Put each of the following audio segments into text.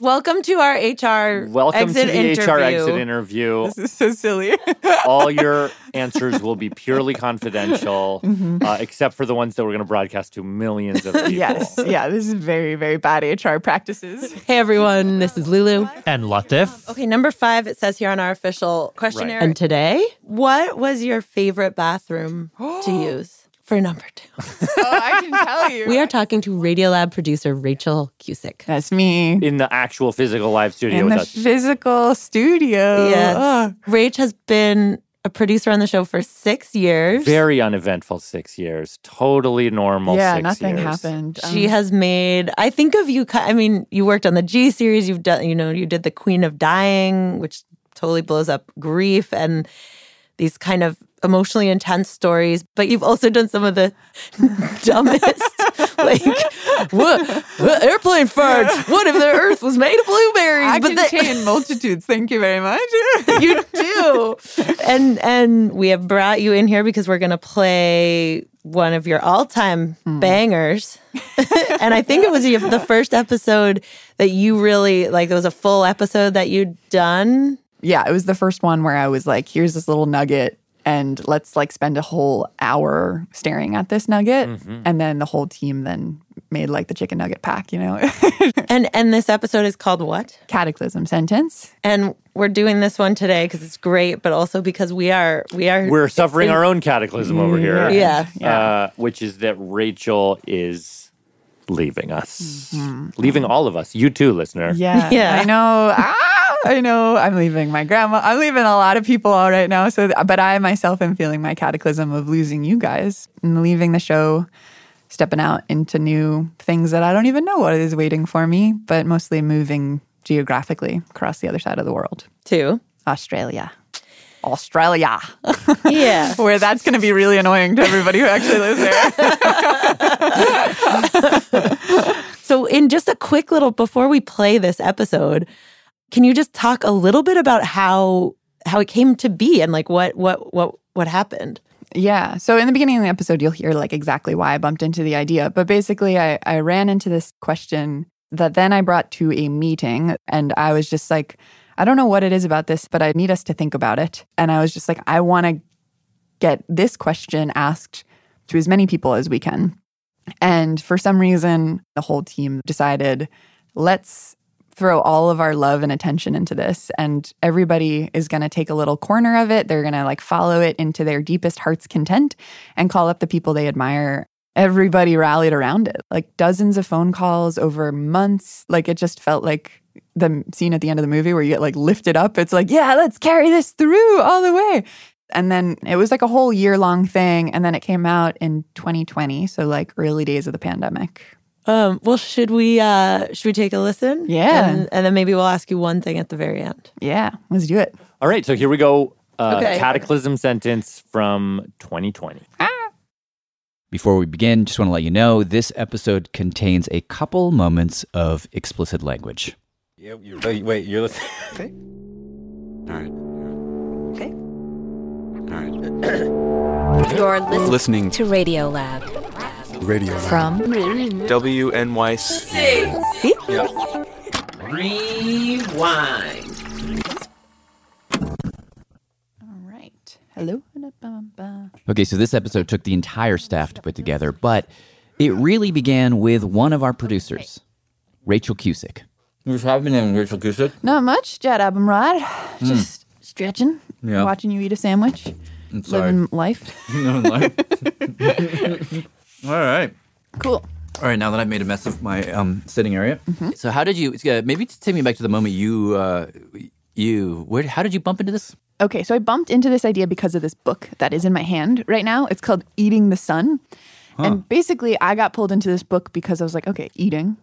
Welcome to our HR Welcome exit to the interview. HR exit interview. This is so silly. All your answers will be purely confidential, uh, except for the ones that we're going to broadcast to millions of people. yes. Yeah, this is very, very bad HR practices. Hey everyone, this is Lulu. And Latif. Okay, number five, it says here on our official questionnaire. Right. And today, what was your favorite bathroom to use for number two? oh, I can tell you. We are talking to Radiolab producer Rachael Cusick. That's me. In the actual physical live studio In with the us. physical studio. Yes. Ugh. Rach has been a producer on the show for six years. Very uneventful six years. Totally normal yeah, six nothing years. happened. She Um, has made, I think of you, I mean, you worked on the G series, you've done, you know, you did the Queen of Dying, which totally blows up grief and these kind of emotionally intense stories, but you've also done some of the dumbest, like, what, what airplane farts? What if the earth was made of blueberries? I but the- contain multitudes. Thank you very much. you do. And and we have brought you in here because we're gonna play one of your all-time Hmm. bangers. and I think it was the first episode that you really like there was a full episode that you'd done. Yeah, it was the first one where I was like, here's this little nugget and let's like spend a whole hour staring at this nugget. Mm-hmm. And then the whole team then made like the chicken nugget pack, you know? And and this episode is called what? Cataclysm sentence. And we're doing this one today because it's great, but also because we are we are We're suffering our own cataclysm over here. Yeah. Uh, which is that Rachael is leaving us. Leaving all of us. You too, listener. Yeah. Yeah. I know. Ah, I know. I'm leaving my grandma. I'm leaving a lot of people out right now. So, but I myself am feeling my cataclysm of losing you guys and leaving the show, stepping out into new things that I don't even know what is waiting for me, but mostly moving geographically across the other side of the world, to Australia. Australia, Yeah. where that's going to be really annoying to everybody who actually lives there. So, in just a quick little before we play this episode, can you just talk a little bit about how how it came to be and like what what what what happened? Yeah. So in the beginning of the episode, you'll hear like exactly why I bumped into the idea. But basically, I, I ran into this question that then I brought to a meeting. And I was just like, I don't know what it is about this, but I need us to think about it. And I was just like, I want to get this question asked to as many people as we can. And for some reason, the whole team decided, let's throw all of our love and attention into this and everybody is going to take a little corner of it. They're going to like follow it into their deepest heart's content and call up the people they admire. Everybody rallied around it like dozens of phone calls over months. Like it just felt like the scene at the end of the movie where you get like lifted up. It's like yeah let's carry this through all the way. And then it was like a whole year long thing and then it came out in 2020 so like early days of the pandemic Um, well, should we uh should we take a listen? Yeah. and, and then maybe we'll ask you one thing at the very end. yeah let's do it All right, so here we go. Uh, Okay. Cataclysm sentence from 2020. Before we begin, just want to let you know this episode contains a couple moments of explicit language. Yeah, you're, wait, wait, you're listening. Okay. All right. Okay. All right. You're listening, Listening to Radiolab radio from WNYC. all right hello Okay, so this episode took the entire staff to put together, but it really began with one of our producers, Rachael Cusick. What's happening, Rachael Cusick? Not much, Jad Abumrad. Hmm. Just stretching, Yeah. watching you eat a sandwich, Sorry. living life. All right. Cool. All right, now that I've made a mess of my um, sitting area, so how did you? Uh, maybe take me back to the moment you, uh, you. Where? How did you bump into this? Okay, so I bumped into this idea because of this book that is in my hand right now. It's called Eating the Sun. And basically, I got pulled into this book because I was like, okay, eating.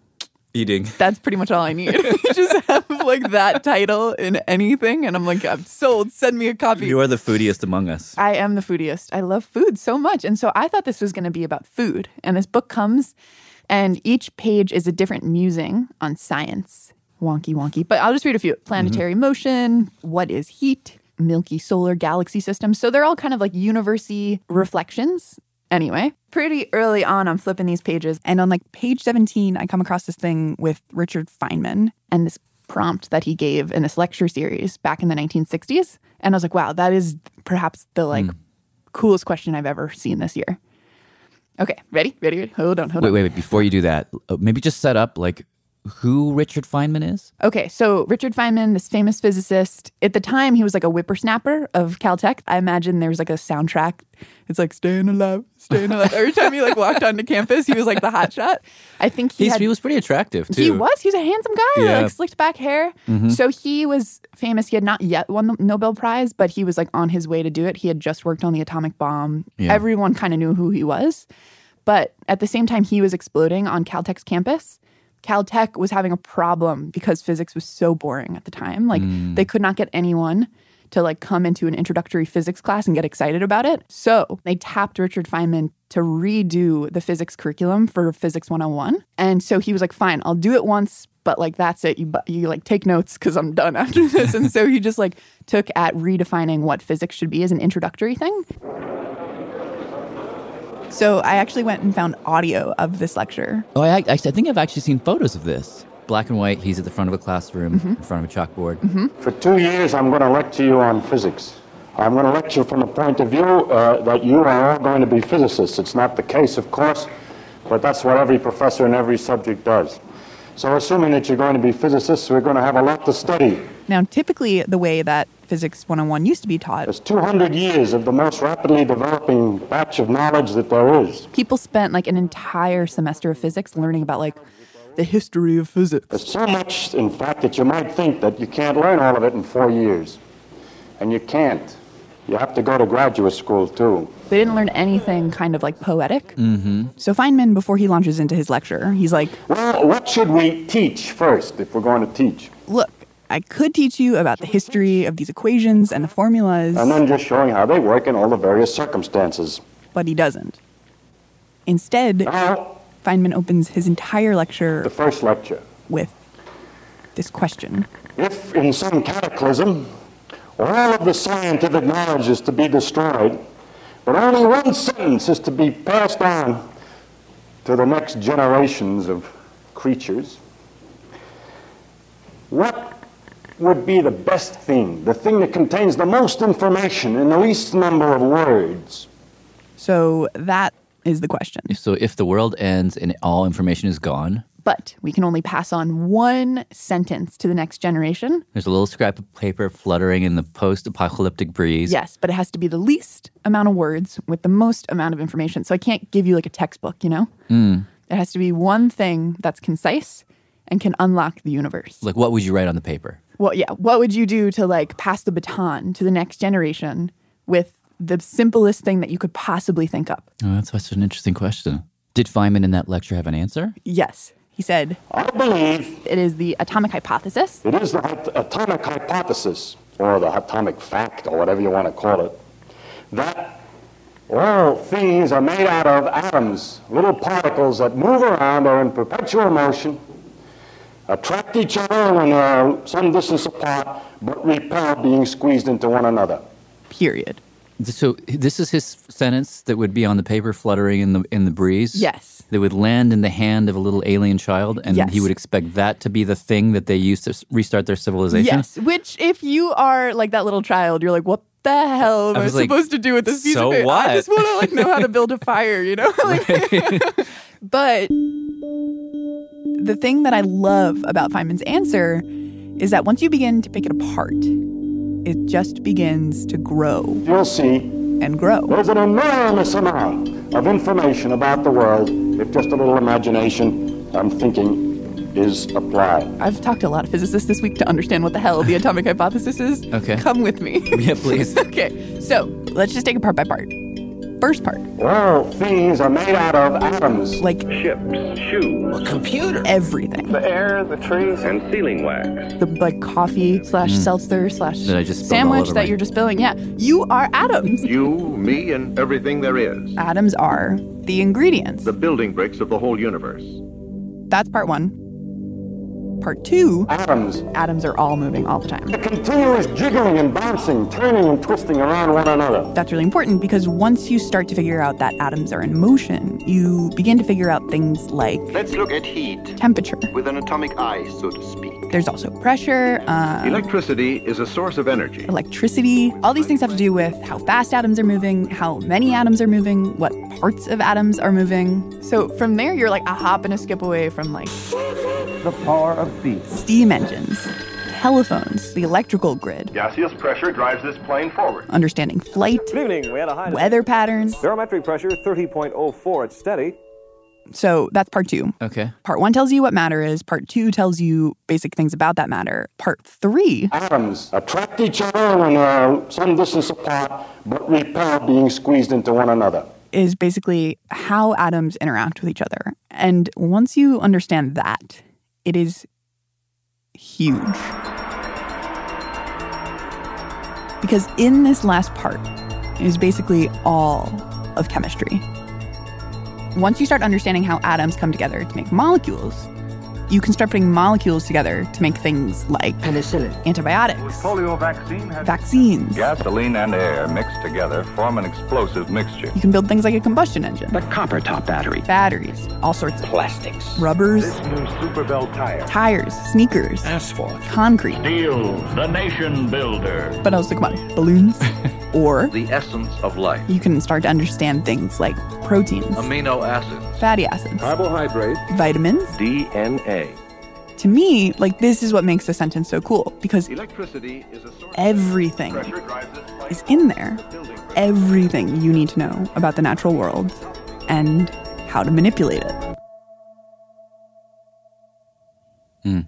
Eating. That's pretty much all I need. Just have like that title in anything. And I'm like, I'm sold. Send me a copy. You are the foodiest among us. I am the foodiest. I love food so much. And so I thought this was going to be about food. And this book comes, and each page is a different musing on science. Wonky, wonky. But I'll just read a few planetary mm-hmm. motion, what is heat, Milky Solar Galaxy System. So they're all kind of like university reflections. Anyway, pretty early on, I'm flipping these pages. And on like page 17, I come across this thing with Richard Feynman and this prompt that he gave in this lecture series back in the 1960s. And I was like, wow, that is perhaps the like coolest question I've ever seen this year. Okay, ready? Ready? ready? Hold on, hold Wait, on. wait, wait. Before you do that, uh, maybe just set up like who Richard Feynman is. Okay, so Richard Feynman, this famous physicist, at the time he was like a whippersnapper of Caltech. I imagine there was like a soundtrack. It's like staying alive, staying alive. Every time he like walked onto campus, he was like the hot shot. I think he had, he was pretty attractive too. He was. He was a handsome guy, Yeah. like slicked back hair. Mm-hmm. So he was famous. He had not yet won the Nobel Prize, but he was like on his way to do it. He had just worked on the atomic bomb. Yeah. Everyone kind of knew who he was. But at the same time, he was exploding on Caltech's campus. Caltech was having a problem because physics was so boring at the time. Like mm. they could not get anyone to like come into an introductory physics class and get excited about it. So they tapped Richard Feynman to redo the physics curriculum for Physics 101. And so he was like, fine, I'll do it once, but like that's it. You, you like take notes because I'm done after this. and so he just like took at redefining what physics should be as an introductory thing. So I actually went and found audio of this lecture. Oh, I, I, I think I've actually seen photos of this. Black and white. He's at the front of a classroom, Mm-hmm. in front of a chalkboard. For two years, I'm going to lecture you on physics. I'm going to lecture from the point of view uh, that you are all going to be physicists. It's not the case, of course, but that's what every professor in every subject does. So, assuming that you're going to be physicists, we're going to have a lot to study. Now, typically, the way that Physics 101 used to be taught, There's 200 years of the most rapidly developing batch of knowledge that there is. people spent like an entire semester of physics learning about like the history of physics. There's so much, in fact, that you might think that you can't learn all of it in four years. And you can't. You have to go to graduate school, too. They didn't learn anything kind of like poetic. Mm-hmm. So Feynman, before he launches into his lecture, he's like, Well, what should we teach first if we're going to teach? look, I could teach you about the history of these equations and the formulas, And then just showing how they work in all the various circumstances. but he doesn't. Instead, Now, Feynman opens his entire lecture the first lecture. with this question. If in some cataclysm all of the scientific knowledge is to be destroyed, but only one sentence is to be passed on to the next generations of creatures, what would be the best thing, the thing that contains the most information in the least number of words? So that is the question. So if the world ends and all information is gone, But we can only pass on one sentence to the next generation. there's a little scrap of paper fluttering in the post-apocalyptic breeze. Yes, but it has to be the least amount of words with the most amount of information. So I can't give you like a textbook, you know? Hmm. It has to be one thing that's concise and can unlock the universe. Like, what would you write on the paper? Well, yeah. What would you do to like pass the baton to the next generation with the simplest thing that you could possibly think up? Oh, that's such an interesting question. Did Feynman in that lecture have an answer? Yes. He said I believe it is the atomic hypothesis. It is the hy- atomic hypothesis, or the atomic fact, or whatever you want to call it, that all things are made out of atoms, little particles that move around or in perpetual motion, attract each other when they're some distance apart, but repel being squeezed into one another. Period. So this is his sentence that would be on the paper fluttering in the in the breeze. Yes. That would land in the hand of a little alien child, and Yes. he would expect that to be the thing that they use to restart their civilization. Yes. Which, if you are like that little child, you're like, what the hell am I I, was like, supposed to do with this piece so of paper? what? I just want to like know how to build a fire, you know? Like, but the thing that I love about Feynman's answer is that once you begin to pick it apart, it just begins to grow You'll see and grow. there's an enormous amount of information about the world if just a little imagination, I'm thinking, is applied. I've talked to a lot of physicists this week to understand what the hell the atomic hypothesis is. Okay. Come with me. Yeah, please. okay, so let's just take it part by part. First part, All things are made out of atoms. like Ships, shoes, A computer. everything. the air, the trees, and sealing wax. The like coffee mm. slash mm. seltzer slash That I just sandwich that my- you're just spilling. Yeah, you are atoms. You, me, and everything there is. Atoms are the ingredients. The building bricks of the whole universe. That's part one. Part two, Atoms. atoms are all moving all the time. The continuous jiggling and bouncing, turning and twisting around one another. That's really important because once you start to figure out that atoms are in motion, you begin to figure out things like Let's look at heat temperature. with an atomic eye, so to speak. There's also pressure, uh, Electricity is a source of energy. electricity. All these things have to do with how fast atoms are moving, how many atoms are moving, what parts of atoms are moving. So from there, you're like a hop and a skip away from like The power of beat. steam engines, telephones, the electrical grid, Gaseous pressure drives this plane forward. understanding flight, Good evening. We had a high weather patterns. barometric pressure 30.04. It's steady. So that's part two. Okay. Part one tells you what matter is. Part two tells you basic things about that matter. Part three Atoms attract each other when they're some distance apart, but repel being squeezed into one another. is basically how atoms interact with each other. And once you understand that, it is huge. Because in this last part is basically all of chemistry. Once you start understanding how atoms come together to make molecules, you can start putting molecules together to make things like Penicillin. antibiotics, Polio vaccine has vaccines. gasoline and air mixed together form an explosive mixture. You can build things like a combustion engine, The copper top battery. batteries, all sorts of Plastics. rubbers, new Super Bell tire. tires, sneakers, Asphalt. concrete. Steel, the nation builder. But also, come on, balloons. or The essence of life. you can start to understand things like proteins, Amino acids. fatty acids, Carbohydrates. vitamins. DNA. To me, like this is what makes the sentence so cool because Electricity is a source everything pressure drives this plane is in there. Everything you need to know about the natural world and how to manipulate it. Hmm.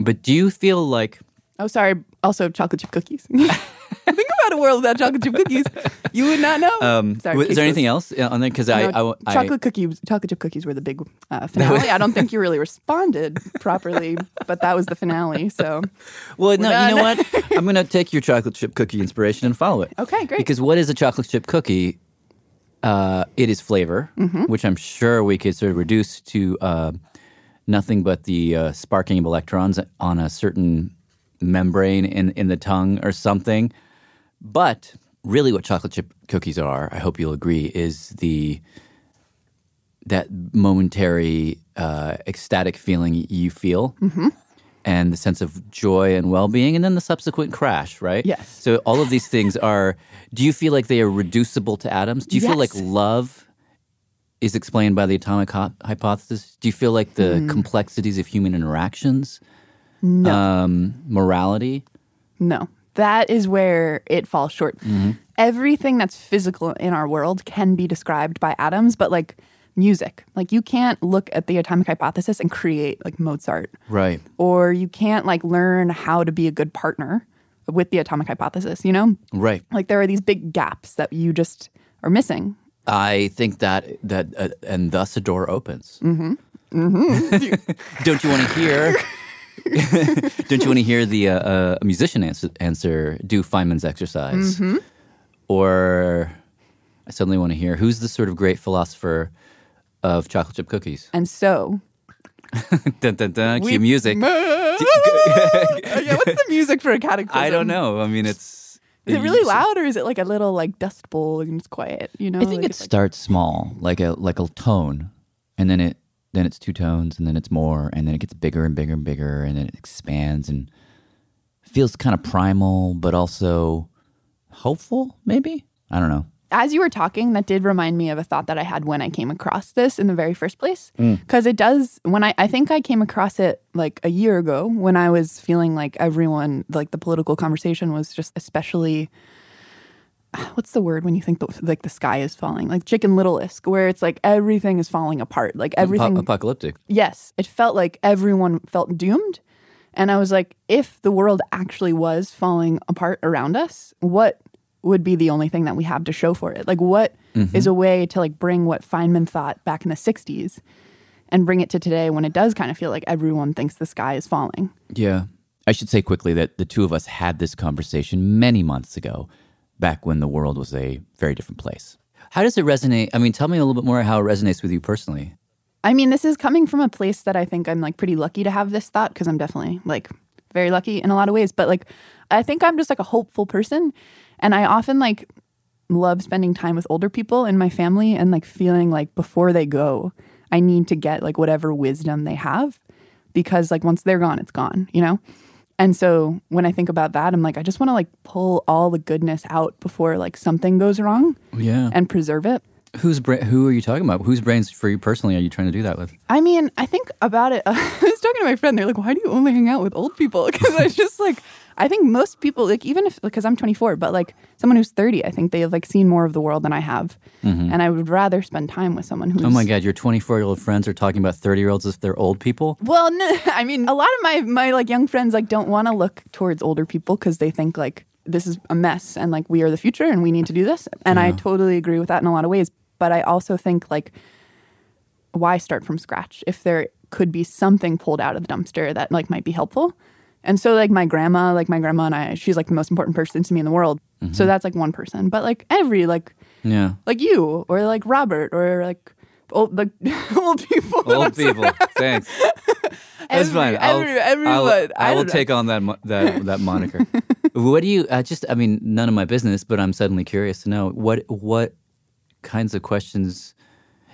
But do you feel like Oh, sorry. Also, chocolate chip cookies. Think about a world without chocolate chip cookies. You would not know. um, Sorry, w- is there anything else on there? Because I, I, I, chocolate cookies, chocolate chip cookies were the big uh, finale. I don't think you really responded properly, but that was the finale. So well, no, you know what? I'm going to take your chocolate chip cookie inspiration and follow it. Okay, great. Because what is a chocolate chip cookie? Uh, it is flavor, Mm-hmm. which I'm sure we could sort of reduce to uh, nothing but the uh, sparking of electrons on a certain membrane in, in the tongue or something. But really, what chocolate chip cookies are, I hope you'll agree, is the that momentary uh, ecstatic feeling you feel. Mm-hmm. And the sense of joy and well being, and then the subsequent crash, right? Yes. So, all of these things are, do you feel like they are reducible to atoms? Do you feel like love is explained by the atomic hy- hypothesis? Do you feel like the Hmm. complexities of human interactions, no, um, morality? no, that is where it falls short. Everything that's physical in our world can be described by atoms, but like music, like you can't look at the atomic hypothesis and create like Mozart, Right. or you can't like learn how to be a good partner with the atomic hypothesis. You know, Right. like there are these big gaps that you just are missing. I think that that uh, and thus a door opens. Mm-hmm. Mm-hmm. don't you want to hear? don't you want to hear the uh, uh, musician answer, answer? Do Feynman's exercise, or I suddenly want to hear who's the sort of great philosopher of chocolate chip cookies? And so, dun, dun, dun, cue We- music. yeah, what's the music for a cataclysm? I don't know. I mean, it's Is it really loud or is it like a little like dust bowl and it's quiet? You know, I think like it it's like- starts small, like a like a tone, and then it then it's two tones, and then it's more, and then it gets bigger and bigger and bigger, and then it expands and feels kind of primal, but also hopeful. Maybe I don't know. as you were talking, that did remind me of a thought that I had when I came across this in the very first place. Mm. Because it does, when I, I think I came across it like a year ago when I was feeling like everyone, like the political conversation was just especially what's the word when you think the, like the sky is falling, like Chicken Little-esque, where it's like everything is falling apart, like everything. Apo- apocalyptic. Yes, it felt like everyone felt doomed. And I was like, if the world actually was falling apart around us, what would be the only thing that we have to show for it? Like, what is Mhm. a way to like bring what Feynman thought back in the 60s and bring it to today when it does kind of feel like everyone thinks the sky is falling? Yeah. I should say quickly that the two of us had this conversation many months ago, back when the world was a very different place. How does it resonate? I mean, tell me a little bit more how it resonates with you personally. I mean, this is coming from a place that I think I'm like pretty lucky to have this thought because I'm definitely like very lucky in a lot of ways. But like, I think I'm just like a hopeful person. And I often like love spending time with older people in my family and like feeling like before they go, I need to get like whatever wisdom they have because like once they're gone, it's gone, you know? And so when I think about that, I'm like, I just want to like pull all the goodness out before like something goes wrong Yeah. and preserve it. Who's bra- who are you talking about? Whose brains for you personally are you trying to do that with? I mean, I think about it. I was talking to my friend. They're like, "Why do you only hang out with old people?" Because I just like, I think most people, like, even if because I'm 24, but like someone who's 30, I think they have like seen more of the world than I have, Mhm. and I would rather spend time with someone who's. Oh my God, your 24 year old friends are talking about 30 year olds as if they're old people? Well, no, I mean, a lot of my my like young friends like don't want to look towards older people because they think like this is a mess and like we are the future and we need to do this. And I totally agree with that in a lot of ways. But I also think like why start from scratch if there could be something pulled out of the dumpster that like might be helpful. And so like my grandma, like my grandma and I, she's like the most important person to me in the world. So mm-hmm. that's like one person. But like every like Yeah. like you or like Robert or like old like old people. Old people. Thanks. That's Every- fine. I'll, every- everyone. I'll, I I will take on that that that moniker. what do you? I just. I mean, none of my business, but I'm suddenly curious to know what what kinds of questions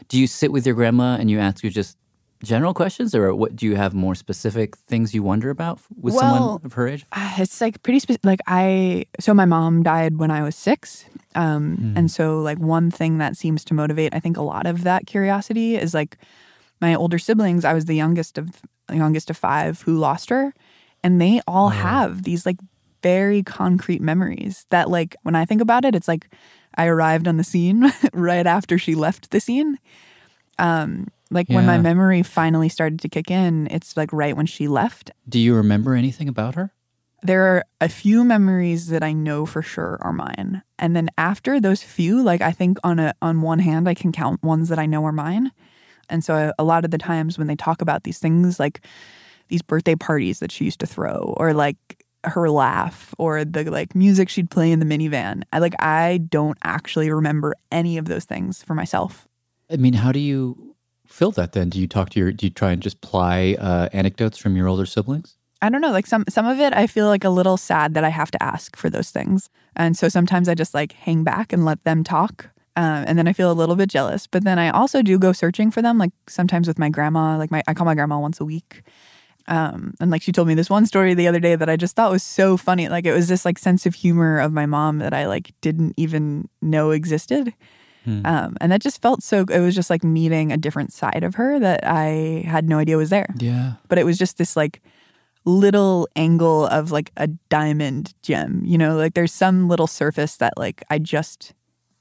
do you sit with your grandma and you ask her just general questions, or what do you have more specific things you wonder about with Well, someone of her age? Uh, it's like pretty specific. Like I, so my mom died when I was six, um, and so like one thing that seems to motivate, I think, a lot of that curiosity is like my older siblings. I was the youngest of youngest of five who lost her, and they all have these like very concrete memories that like when I think about it, it's like I arrived on the scene right after she left the scene. Um, like when my memory finally started to kick in, it's like right when she left. Do you remember anything about her? There are a few memories that I know for sure are mine. And then after those few, like I think on a on one hand I can count ones that I know are mine. And so a, a lot of the times when they talk about these things like these birthday parties that she used to throw or like her laugh or the like music she'd play in the minivan, I like I don't actually remember any of those things for myself. I mean, how do you fill that then? Do you talk to your? Do you try and just ply uh, anecdotes from your older siblings? I don't know, like some some of it I feel like a little sad that I have to ask for those things. And so sometimes I just like hang back and let them talk. Um, and then I feel a little bit jealous. But then I also do go searching for them, like sometimes with my grandma. Like my I call my grandma once a week. Um, and like she told me this one story the other day that I just thought was so funny. Like it was this like sense of humor of my mom that I like didn't even know existed. Um, and that just felt so it was just like meeting a different side of her that I had no idea was there Yeah. but it was just this like little angle of like a diamond gem you know like there's some little surface that like i just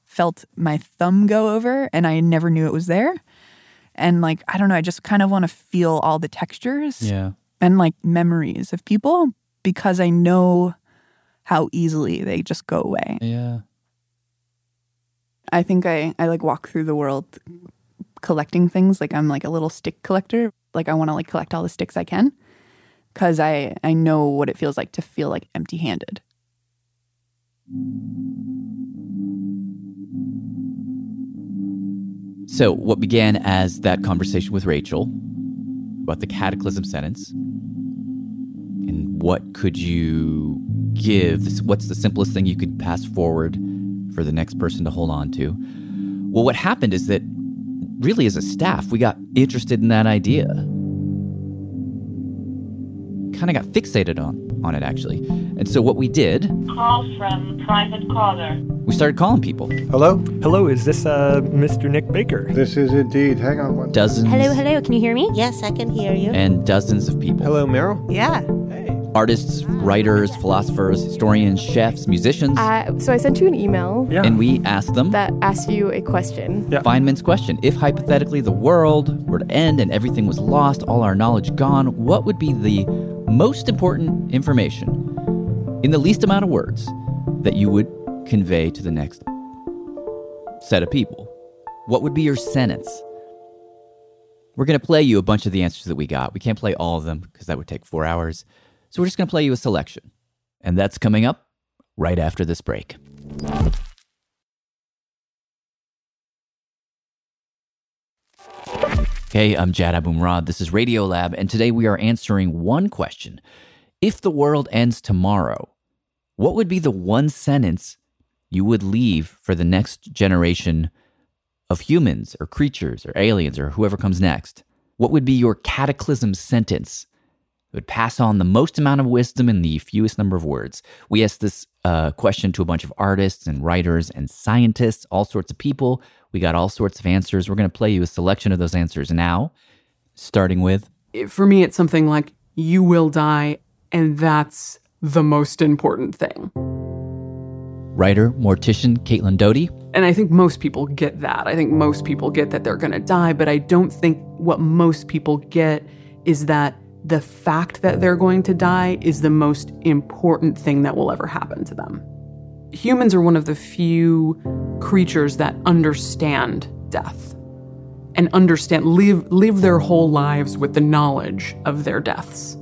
felt my thumb go over and i never knew it was there and like i don't know i just kind of want to feel all the textures Yeah. and like memories of people because i know how easily they just go away Yeah. I think I, I like walk through the world collecting things. Like I'm like a little stick collector. Like I want to like collect all the sticks I can because I, I know what it feels like to feel like empty handed. So, what began as that conversation with Rachael about the cataclysm sentence, and what could you give? What's the simplest thing you could pass forward for the next person to hold on to? Well, what happened is that really, as a staff, we got interested in that idea. Kind of got fixated on on it actually. And so what we did, Call from private caller. we started calling people. Hello? Hello, is this uh, Mr. Nick Baker? This is indeed. Hang on one Dozens Hello, hello. Can you hear me? Yes, I can hear you. and dozens of people. Hello, Meryl? Yeah. Hey. Artists, writers, philosophers, historians, chefs, musicians. Uh, so I sent you an email. Yeah. And we asked them that asked you a question. Yeah. Feynman's question. If hypothetically the world were to end and everything was lost, all our knowledge gone, what would be the most important information in the least amount of words that you would convey to the next set of people? What would be your sentence? We're going to play you a bunch of the answers that we got. We can't play all of them because that would take four hours. So we're just going to play you a selection. And that's coming up right after this break. Hey, I'm Jad Abumrad. This is Radiolab, and today we are answering one question. If the world ends tomorrow, what would be the one sentence you would leave for the next generation of humans or creatures or aliens or whoever comes next? What would be your cataclysm sentence? It would pass on the most amount of wisdom in the fewest number of words. We asked this uh, question to a bunch of artists and writers and scientists, all sorts of people. We got all sorts of answers. We're going to play you a selection of those answers now, starting with For me, it's something like, you will die, and that's the most important thing. writer, mortician Caitlin Doughty. And I think most people get that. I think most people get that they're going to die, but I don't think what most people get is that the fact that they're going to die is the most important thing that will ever happen to them. Humans are one of the few creatures that understand death and understand live live their whole lives with the knowledge of their deaths.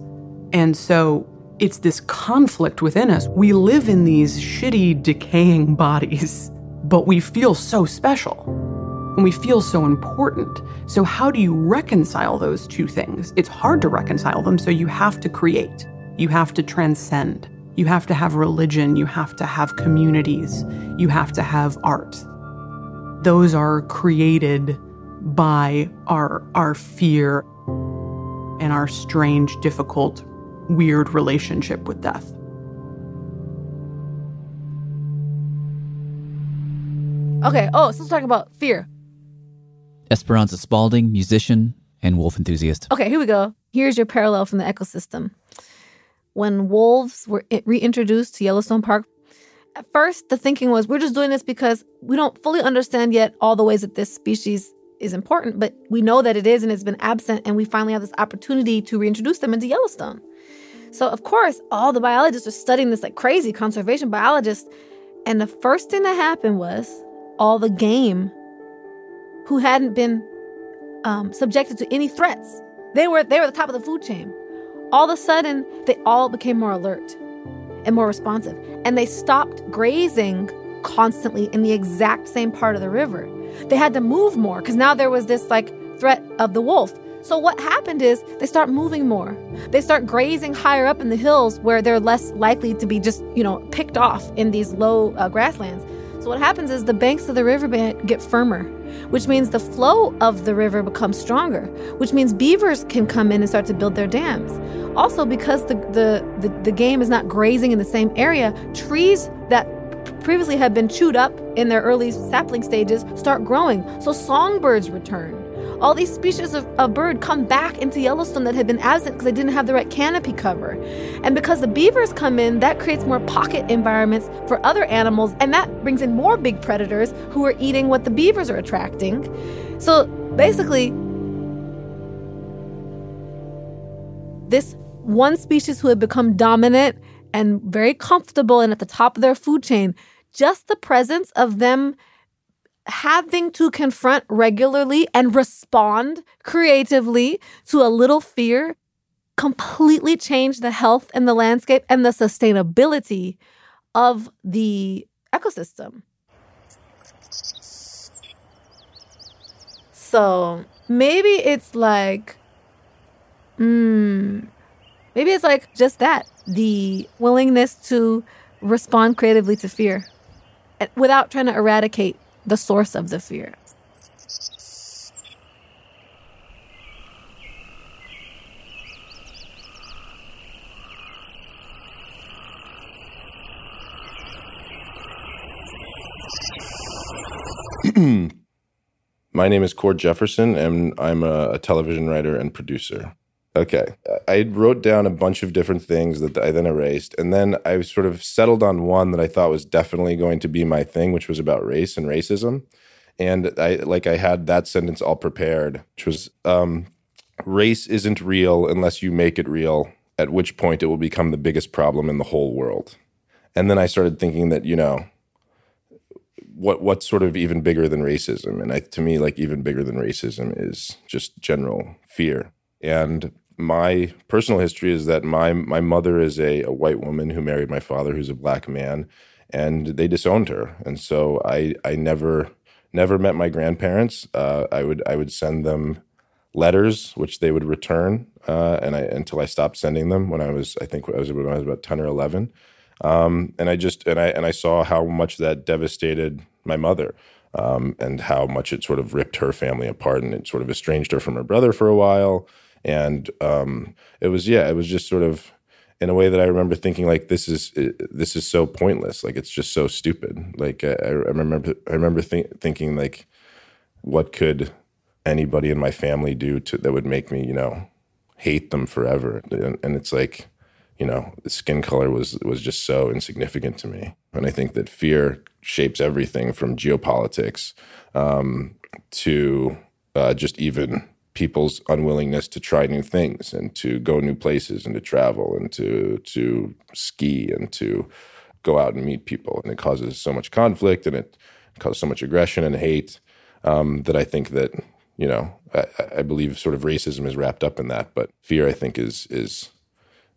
And so it's this conflict within us. We live in these shitty decaying bodies, but we feel so special and we feel so important. So, how do you reconcile those two things? It's hard to reconcile them, so you have to create, you have to transcend, you have to have religion, you have to have communities, you have to have art. Those are created by our, our fear and our strange, difficult, weird relationship with death. Okay. Oh, so let's talk about fear. Esperanza Spalding, musician and wolf enthusiast. Okay, here we go. Here's your parallel from the ecosystem. When wolves were reintroduced to Yellowstone Park, at first the thinking was we're just doing this because we don't fully understand yet all the ways that this species is important, but we know that it is and it's been absent, and we finally have this opportunity to reintroduce them into Yellowstone. So, of course, all the biologists are studying this like crazy, conservation biologists. And the first thing that happened was all the game who hadn't been um, subjected to any threats. They were they were at the top of the food chain. All of a sudden, they all became more alert and more responsive, and they stopped grazing constantly in the exact same part of the river. They had to move more because now there was this like threat of the wolf. So what happened is they start moving more. They start grazing higher up in the hills where they're less likely to be just you know picked off in these low uh, grasslands. So what happens is the banks of the riverbed get firmer, which means the flow of the river becomes stronger, which means beavers can come in and start to build their dams. Also, because the the the, the game is not grazing in the same area, trees that previously had been chewed up in their early sapling stages start growing. So songbirds return. All these species of, of bird come back into Yellowstone that had been absent because they didn't have the right canopy cover. And because the beavers come in, that creates more pocket environments for other animals, and that brings in more big predators who are eating what the beavers are attracting. So basically, this one species who had become dominant and very comfortable and at the top of their food chain, just the presence of them having to confront regularly and respond creatively to a little fear completely changed the health and the landscape and the sustainability of the ecosystem. So maybe it's like, mm, maybe it's like just that the willingness to respond creatively to fear without trying to eradicate the source of the fear. My name is Cord Jefferson, and I'm a, television writer and producer. Okay. I wrote down a bunch of different things that I then erased. And then I sort of settled on one that I thought was definitely going to be my thing, which was about race and racism. And I like I had that sentence all prepared, which was um, race isn't real unless you make it real, at which point it will become the biggest problem in the whole world. And then I started thinking that, you know, what what's sort of even bigger than racism? And I, to me, like even bigger than racism is just general fear. And my personal history is that my my mother is a, a white woman who married my father, who's a black man, and they disowned her. And so I I never never met my grandparents. Uh, I would I would send them letters, which they would return, uh, and I until I stopped sending them when I was I think I was when I was about ten or eleven. Um, and I just and I and I saw how much that devastated my mother. Um, and how much it sort of ripped her family apart and it sort of estranged her from her brother for a while and um, it was yeah, it was just sort of in a way that I remember thinking like this is this is so pointless, like it's just so stupid. Like I, I remember I remember th- thinking like, what could anybody in my family do to that would make me you know hate them forever? And, and it's like you know the skin color was was just so insignificant to me, and I think that fear shapes everything from geopolitics um, to uh, just even people's unwillingness to try new things and to go new places and to travel and to to ski and to go out and meet people. And it causes so much conflict and it causes so much aggression and hate um, that I think that you know I, I, believe sort of racism is wrapped up in that but fear I think is is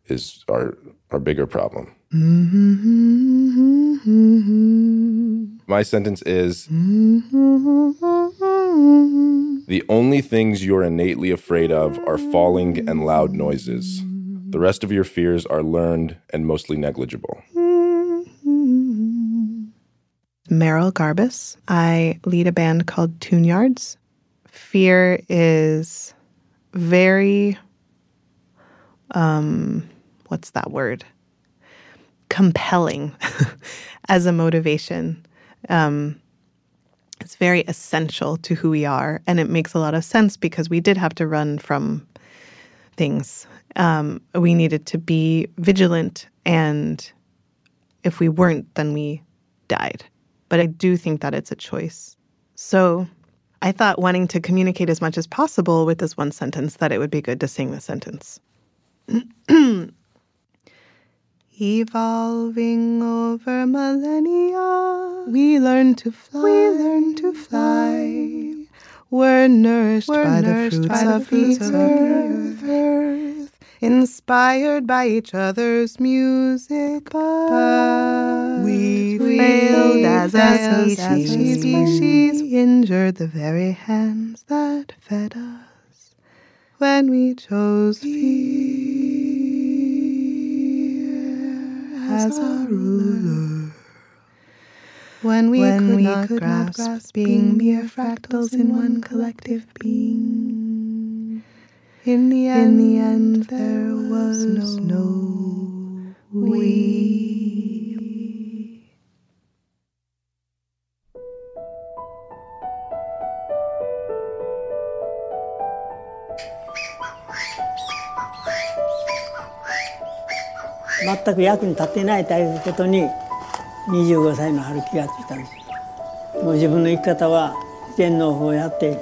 is our our bigger problem. My sentence is The only things you're innately afraid of are falling and loud noises. The rest of your fears are learned and mostly negligible. Meryl Garbus. I lead a band called Tune Yards. Fear is very, um, what's that word? Compelling as a motivation. Um, it's very essential to who we are. And it makes a lot of sense because we did have to run from things. Um, we needed to be vigilant. And if we weren't, then we died. But I do think that it's a choice. So I thought wanting to communicate as much as possible with this one sentence that it would be good to sing the sentence. Evolving over millennia, we learn to fly. We learn to fly. We're nourished, We're by, nourished the by the fruits of, the earth, earth, inspired by each other's music. But we, we failed as a species, species, injured the very hands that fed us when we chose fear as our ruler. When we, when could, we not could grasp, not grasp being mere fractals in one collective being. In the end, in the end there was no, no we. 全く役に立ってないということに25歳の春気がついたんですもう自分の生き方は天皇法をやって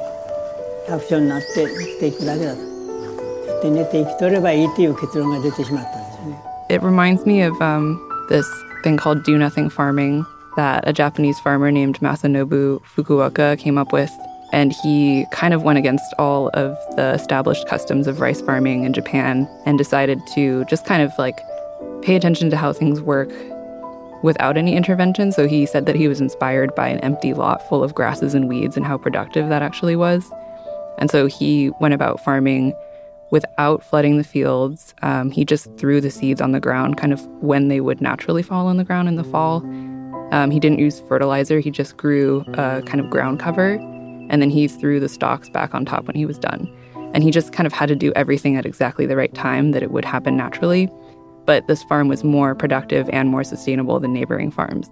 百姓になって生きていくだけだと食って寝て生きとればいいという結論が出てしまったんですね It reminds me of、um, this thing called do nothing farming that a Japanese farmer named Masanobu Fukuoka came up with and he kind of went against all of the established customs of rice farming in Japan and decided to just kind of like pay attention to how things work without any intervention. So he said that he was inspired by an empty lot full of grasses and weeds and how productive that actually was. And so he went about farming without flooding the fields. Um, he just threw the seeds on the ground kind of when they would naturally fall on the ground in the fall. Um, he didn't use fertilizer, he just grew a kind of ground cover. And then he threw the stalks back on top when he was done. And he just kind of had to do everything at exactly the right time that it would happen naturally but this farm was more productive and more sustainable than neighboring farms.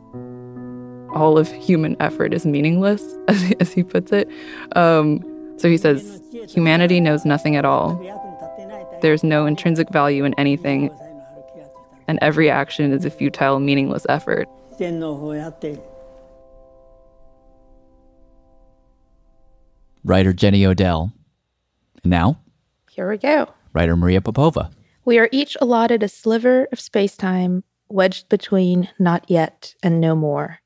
All of human effort is meaningless, as he, as he puts it. Um, so he says, humanity knows nothing at all. there's no intrinsic value in anything, and every action is a futile, meaningless effort. Writer Jenny Odell. And now, Here we go. writer Maria Popova. We are each allotted a sliver of space time wedged between not yet and no more,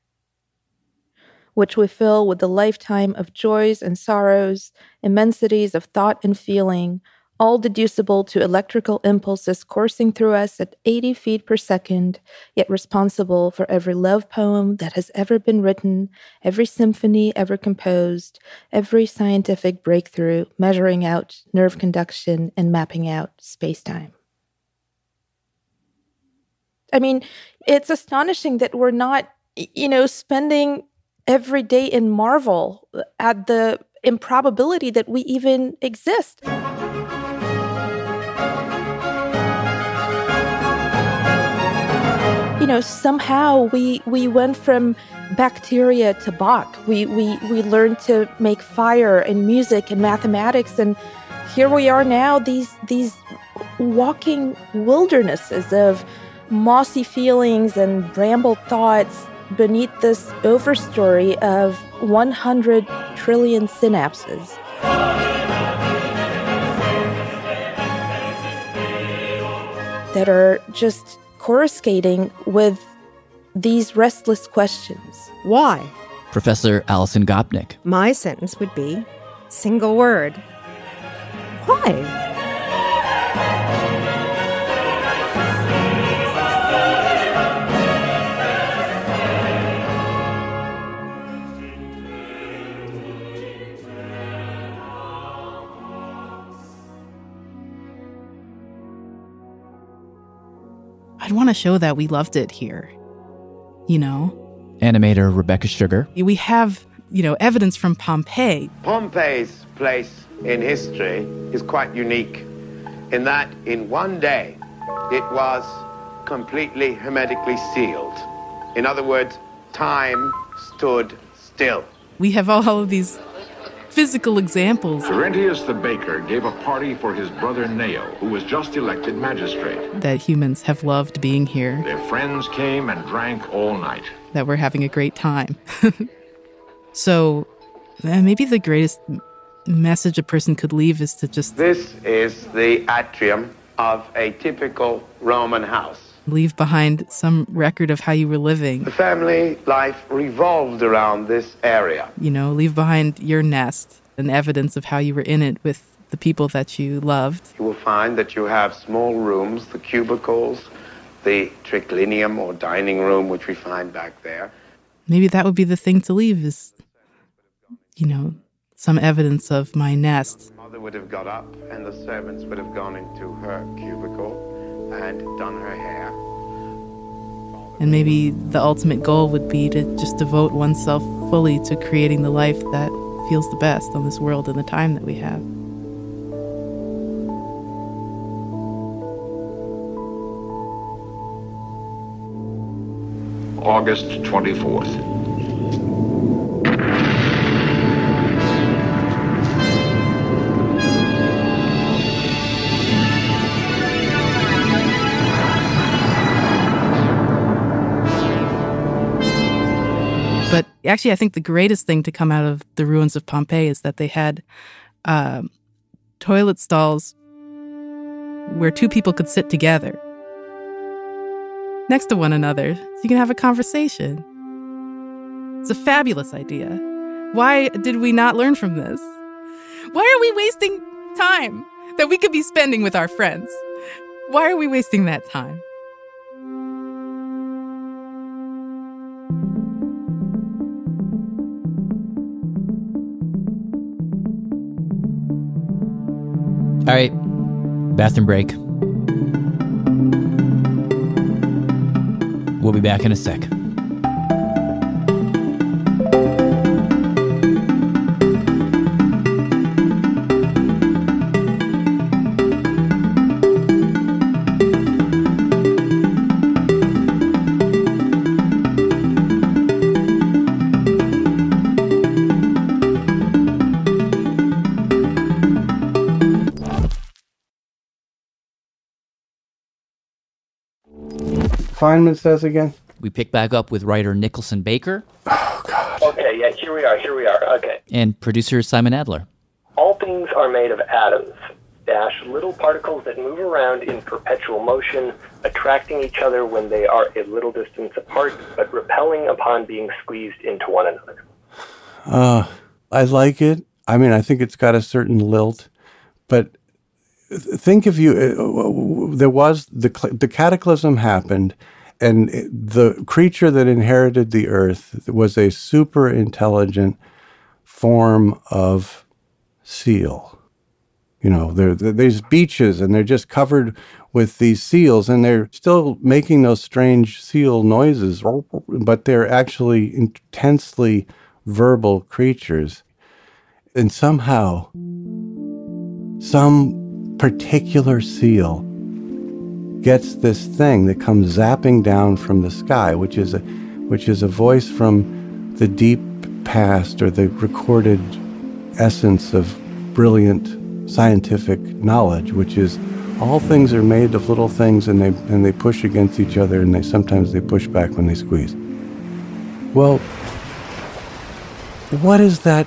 which we fill with the lifetime of joys and sorrows, immensities of thought and feeling, all deducible to electrical impulses coursing through us at 80 feet per second, yet responsible for every love poem that has ever been written, every symphony ever composed, every scientific breakthrough measuring out nerve conduction and mapping out spacetime. I mean, it's astonishing that we're not, you know, spending every day in marvel at the improbability that we even exist. You know, somehow we we went from bacteria to Bach. We we we learned to make fire and music and mathematics, and here we are now. These these walking wildernesses of mossy feelings and bramble thoughts beneath this overstory of 100 trillion synapses. That are just coruscating with these restless questions. Why? Professor Alison Gopnik. My sentence would be single word. Why? I'd want to show that we loved it here. You know, Animator Rebecca Sugar. we have, you know, evidence from Pompeii. Pompeii's place in history is quite unique in that in one day it was completely hermetically sealed. In other words, time stood still. We have all of these physical examples Terentius the baker gave a party for his brother Neo, who was just elected magistrate. that humans have loved being here, Their friends came and drank all night. that we're having a great time. so uh, maybe the greatest message a person could leave is to just This is the atrium of a typical Roman house. Leave behind some record of how you were living. The family life revolved around this area. You know, leave behind your nest and evidence of how you were in it with the people that you loved. You will find that you have small rooms, the cubicles, the triclinium or dining room, which we find back there. Maybe that would be the thing to leave is, you know, some evidence of my nest. Mother would have got up and the servants would have gone into her cubicle and done her hair. And maybe the ultimate goal would be to just devote oneself fully to creating the life that feels the best on this world in the time that we have. August 24th. Actually, I think the greatest thing to come out of the ruins of Pompeii is that they had um, toilet stalls where two people could sit together next to one another so you can have a conversation. It's a fabulous idea. Why did we not learn from this? Why are we wasting time that we could be spending with our friends? Why are we wasting that time? All right, bathroom break. We'll be back in a sec. Feynman says again? We pick back up with writer Nicholson Baker Oh, God. Okay, yeah, here we are, here we are. Okay. and producer Simon Adler. All things are made of atoms, dash, little particles that move around in perpetual motion, attracting each other when they are a little distance apart, but repelling upon being squeezed into one another. Uh, I like it. I mean, I think it's got a certain lilt, but think if you, uh, there was the, the cataclysm happened, and the creature that inherited the earth was a super intelligent form of seal. You know, there, there- there's beaches and they're just covered with these seals, and they're still making those strange seal noises, but they're actually intensely verbal creatures. And somehow, some particular seal gets this thing that comes zapping down from the sky, which is a, which is a voice from the deep past or the recorded essence of brilliant scientific knowledge, which is all things are made of little things and they and they push against each other and they sometimes they push back when they squeeze. Well, what is that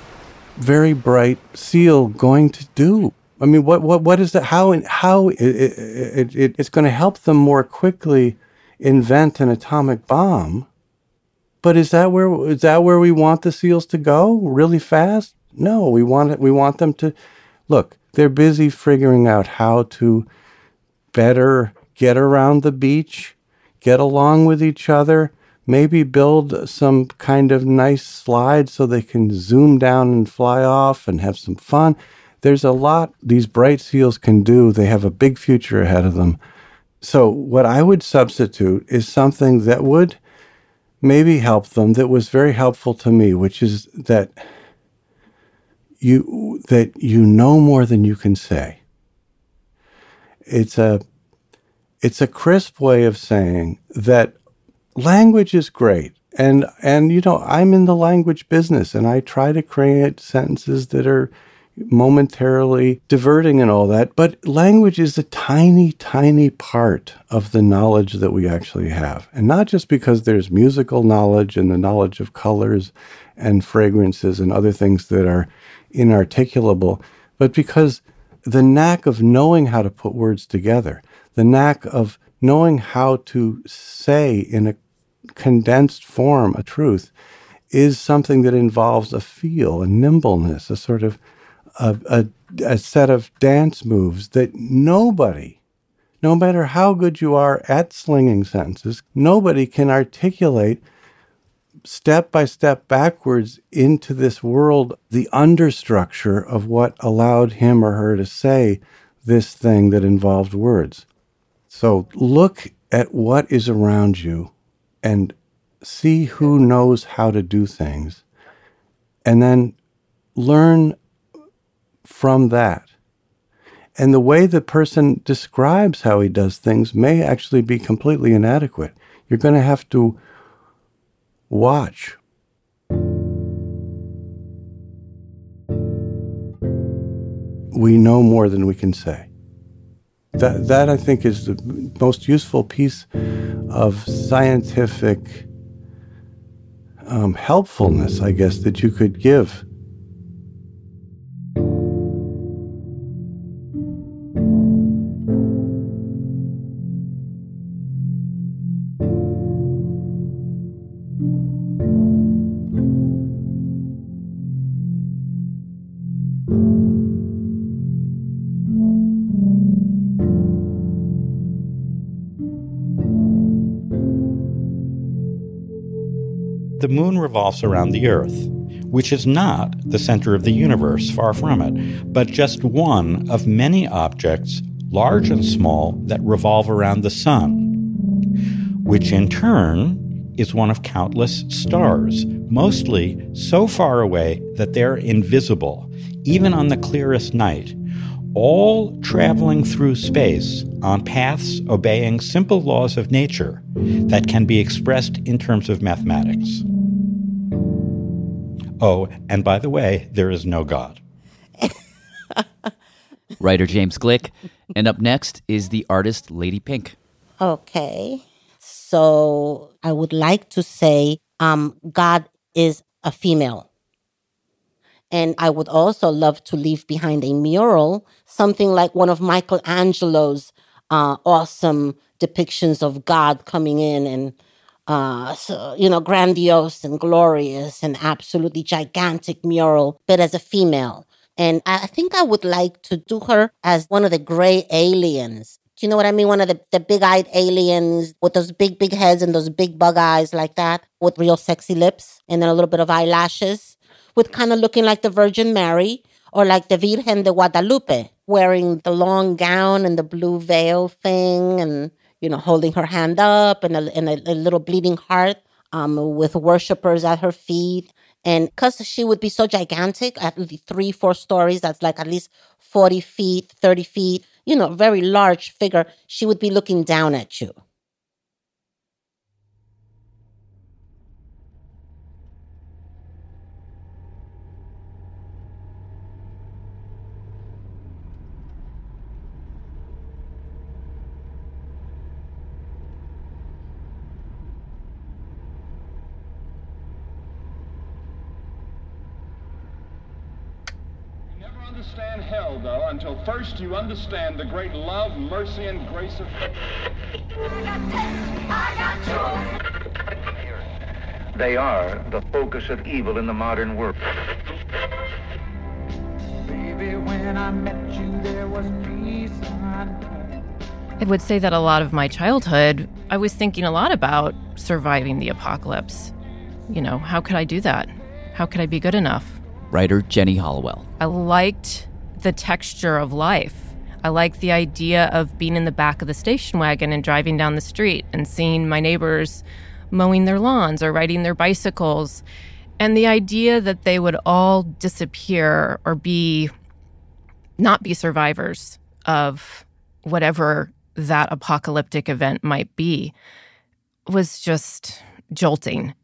very bright seal going to do? I mean, what what what is that? How how it, it, it, it's going to help them more quickly invent an atomic bomb? But is that where is that where we want the seals to go? Really fast? No, we want it. We want them to look. They're busy figuring out how to better get around the beach, get along with each other, maybe build some kind of nice slide so they can zoom down and fly off and have some fun. There's a lot these bright seals can do. They have a big future ahead of them. So, what I would substitute is something that would maybe help them that was very helpful to me, which is that you that you know more than you can say. It's a it's a crisp way of saying that language is great and and you know i'm in the language business and i try to create sentences that are momentarily diverting and all that but language is a tiny tiny part of the knowledge that we actually have. And not just because there's musical knowledge and the knowledge of colors and fragrances and other things that are inarticulable but because the knack of knowing how to put words together the knack of knowing how to say in a condensed form a truth is something that involves a feel, a nimbleness, a sort of a, a, a set of dance moves that nobody, no matter how good you are at slinging sentences, nobody can articulate step by step backwards into this world the understructure of what allowed him or her to say this thing that involved words. So look at what is around you and see who knows how to do things and then learn from that. And the way the person describes how he does things may actually be completely inadequate. You're going to have to watch. We know more than we can say. That, that I think is the most useful piece of scientific um, helpfulness, I guess, that you could give. The moon revolves around the Earth, which is not the center of the universe, far from it, but just one of many objects, large and small, that revolve around the sun, which in turn is one of countless stars, mostly so far away that they're invisible, even on the clearest night, all traveling through space on paths obeying simple laws of nature that can be expressed in terms of mathematics. Oh, and by the way, there is no God. Writer James Gleick. And up next is the artist Lady Pink. Okay. So I would like to say um, God is a female. And I would also love to leave behind a mural, something like one of Michelangelo's uh, awesome depictions of God coming in and, uh, so, you know, grandiose and glorious and absolutely gigantic mural, but as a female. And I think I would like to do her as one of the gray aliens. Do you know what I mean? One of the, the big eyed aliens with those big, big heads and those big bug eyes like that, with real sexy lips and then a little bit of eyelashes, with kind of looking like the Virgin Mary or like the Virgen de Guadalupe, wearing the long gown and the blue veil thing and, you know, holding her hand up and a, and a, a little bleeding heart um, with worshippers at her feet. And because she would be so gigantic, at three, four stories, that's like at least 40 feet, 30 feet, you know, very large figure, she would be looking down at you. understand hell, though, until first you understand the great love, mercy, and grace of God. They are the focus of evil in the modern world. Baby, when I met you, there was peace I would say that a lot of my childhood, I was thinking a lot about surviving the apocalypse. You know, how could I do that? How could I be good enough? Writer Jenny Hollowell. I liked the texture of life. I like the idea of being in the back of the station wagon and driving down the street and seeing my neighbors mowing their lawns or riding their bicycles. And the idea that they would all disappear or be not be survivors of whatever that apocalyptic event might be was just jolting.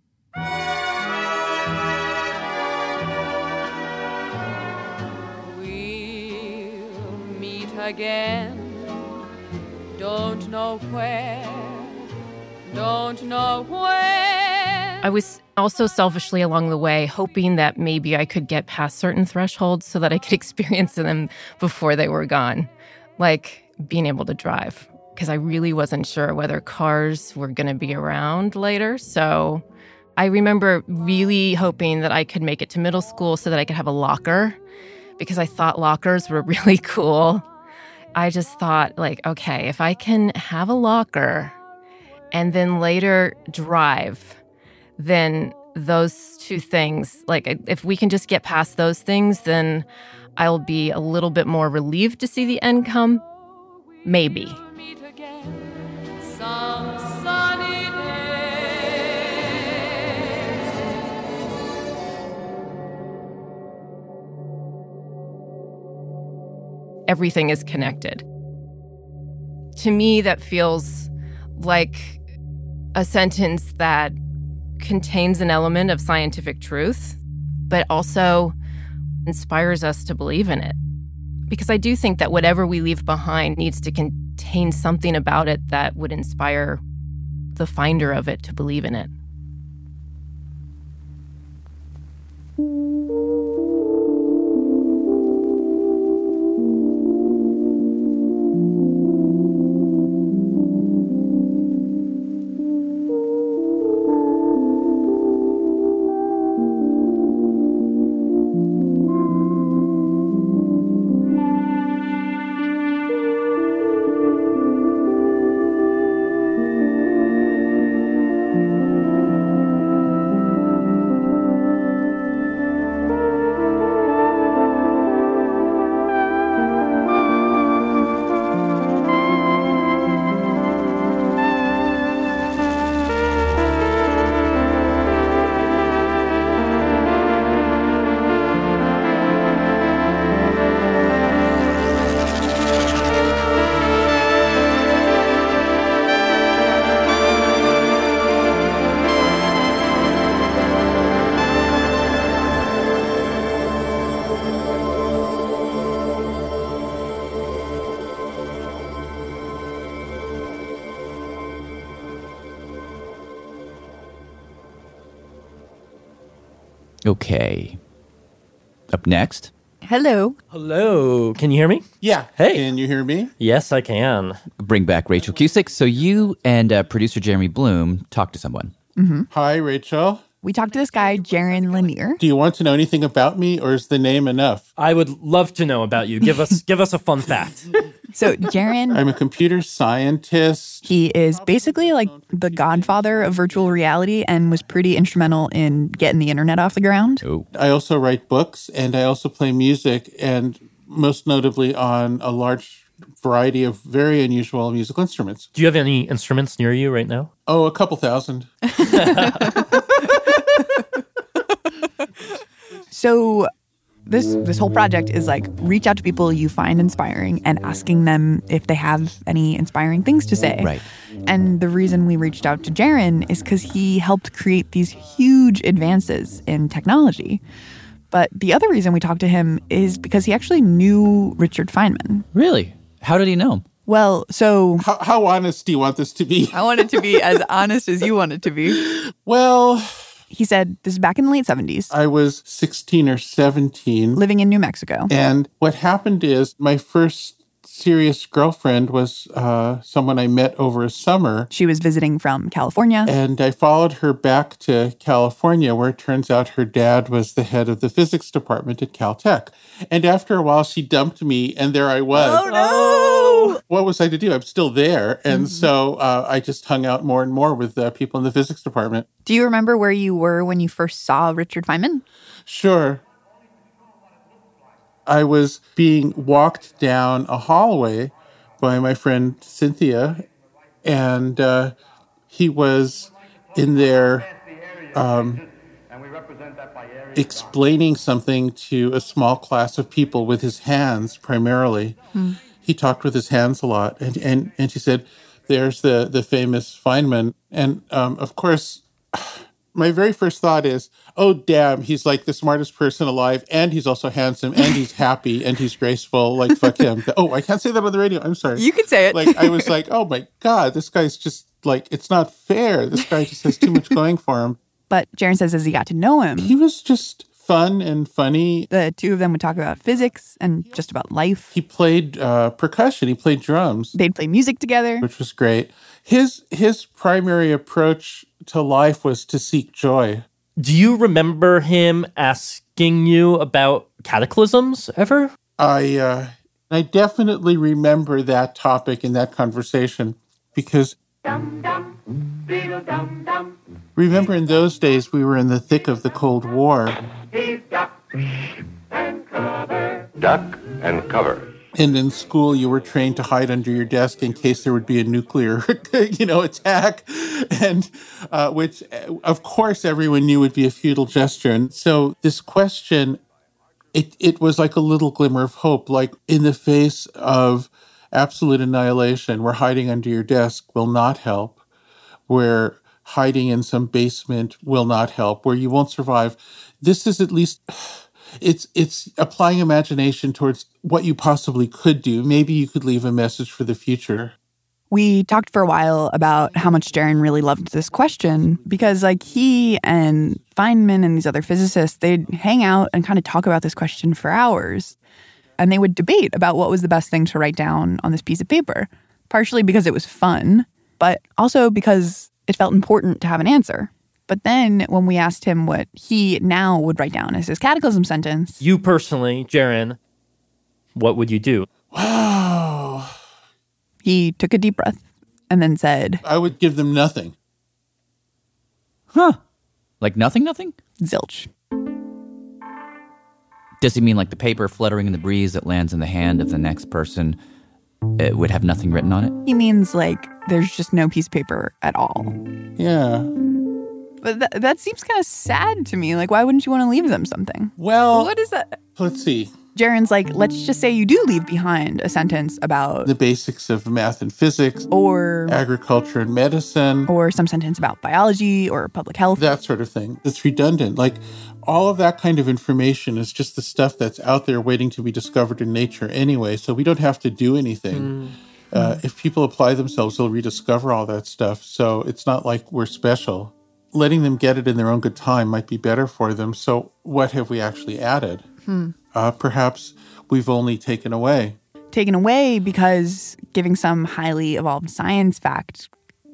Again. Don't know where, don't know. I was also selfishly along the way hoping that maybe I could get past certain thresholds so that I could experience them before they were gone, like being able to drive, because I really wasn't sure whether cars were going to be around later. So I remember really hoping that I could make it to middle school so that I could have a locker because I thought lockers were really cool. I just thought, like, okay, if I can have a locker and then later drive, then those two things, like, if we can just get past those things, then I'll be a little bit more relieved to see the end come. Maybe. Everything is connected. To me, that feels like a sentence that contains an element of scientific truth, but also inspires us to believe in it. Because I do think that whatever we leave behind needs to contain something about it that would inspire the finder of it to believe in it. Okay. Up next, Hello. Hello. Can you hear me? Yeah. Hey. Can you hear me? Yes, I can. bring back Rachael Cusick. So you and uh, producer Jeremy Bloom talk to someone. Mm-hmm. Hi, Rachael. We talked to this guy, Jaron Lanier. Do you want to know anything about me, or is the name enough? I would love to know about you. Give us give us a fun fact. So, Jaron, I'm a computer scientist. he is basically like the godfather of virtual reality and was pretty instrumental in getting the internet off the ground. Oh. I also write books, and I also play music, and most notably on a large variety of very unusual musical instruments. Do you have any instruments near you right now? Oh, a couple thousand. So, this this whole project is like reach out to people you find inspiring and asking them if they have any inspiring things to say. Right. And the reason we reached out to Jaron is because he helped create these huge advances in technology. But the other reason we talked to him is because he actually knew Richard Feynman. Really? How did he know him? Well, so How, how honest do you want this to be? I want it to be as honest as you want it to be. Well, He said this is back in the late 70s, I was 16 or 17. living in New Mexico. And what happened is my first serious girlfriend was uh, someone I met over a summer. She was visiting from California. And I followed her back to California, where it turns out her dad was the head of the physics department at Caltech. And after a while, she dumped me, and there I was. Oh, no! What was I to do? I'm still there. And so uh, I just hung out more and more with uh, people in the physics department. Do you remember where you were when you first saw Richard Feynman? Sure. I was being walked down a hallway by my friend Cynthia, and uh, he was in there um, explaining something to a small class of people with his hands primarily. Hmm. He talked with his hands a lot, and and and she said, "There's the the famous Feynman," and um, of course. My very first thought is, oh, damn, he's like the smartest person alive, and he's also handsome, and he's happy, and he's graceful. Like, fuck him. Oh, I can't say that on the radio. I'm sorry. You can say it. Like, I was like, oh my God, this guy's just like, it's not fair. This guy just has too much going for him. But Jaron says as he got to know him, He was just fun and funny. the two of them would talk about physics and just about life. He played uh, percussion, he played drums. They'd play music together. Which was great. His his primary approach to life was to seek joy. Do you remember him asking you about cataclysms ever? I uh, I definitely remember that topic in that conversation because remember in those days we were in the thick of the Cold War. Duck and cover. And in school, you were trained to hide under your desk in case there would be a nuclear, you know, attack, and uh, which, of course, everyone knew would be a futile gesture. And so, this question, it it was like a little glimmer of hope, like in the face of absolute annihilation, where hiding under your desk will not help, where hiding in some basement will not help, where you won't survive. This is at least it's it's applying imagination towards what you possibly could do. Maybe you could leave a message for the future. We talked for a while about how much Jaron really loved this question because, like, he and Feynman and these other physicists, they'd hang out and kind of talk about this question for hours. And they would debate about what was the best thing to write down on this piece of paper, partially because it was fun, but also because it felt important to have an answer. But then when we asked him what he now would write down as his cataclysm sentence, You personally, Jaron, what would you do? Wow. he took a deep breath and then said, I would give them nothing. Huh. Like nothing, nothing? Zilch. Does he mean like the paper fluttering in the breeze that lands in the hand of the next person it would have nothing written on it? He means like there's just no piece of paper at all. Yeah. But that, that seems kind of sad to me. Like, why wouldn't you want to leave them something? Well, what is that? Let's see. Jaron's like, let's just say you do leave behind a sentence about The basics of math and physics, or agriculture and medicine, or some sentence about biology or public health. that sort of thing. It's redundant. Like all of that kind of information is just the stuff that's out there waiting to be discovered in nature anyway. So we don't have to do anything. Uh, if people apply themselves, they'll rediscover all that stuff. So it's not like we're special. letting them get it in their own good time might be better for them. So, what have we actually added? Hmm. Uh, perhaps we've only taken away. Taken away because giving some highly evolved science fact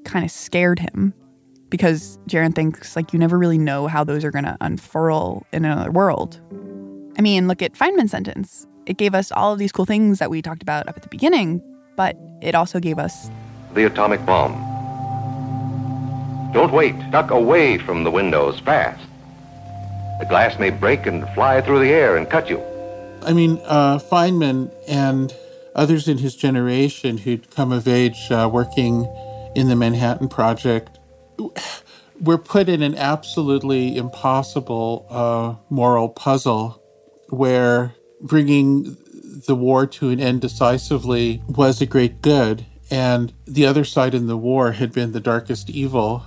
kind of scared him. Because Jaron thinks like you never really know how those are going to unfurl in another world. I mean, look at Feynman's sentence. It gave us all of these cool things that we talked about up at the beginning, but it also gave us the atomic bomb. Don't wait. Duck away from the windows fast. The glass may break and fly through the air and cut you. I mean, uh, Feynman and others in his generation who'd come of age uh, working in the Manhattan Project were put in an absolutely impossible uh, moral puzzle where bringing the war to an end decisively was a great good, and the other side in the war had been the darkest evil.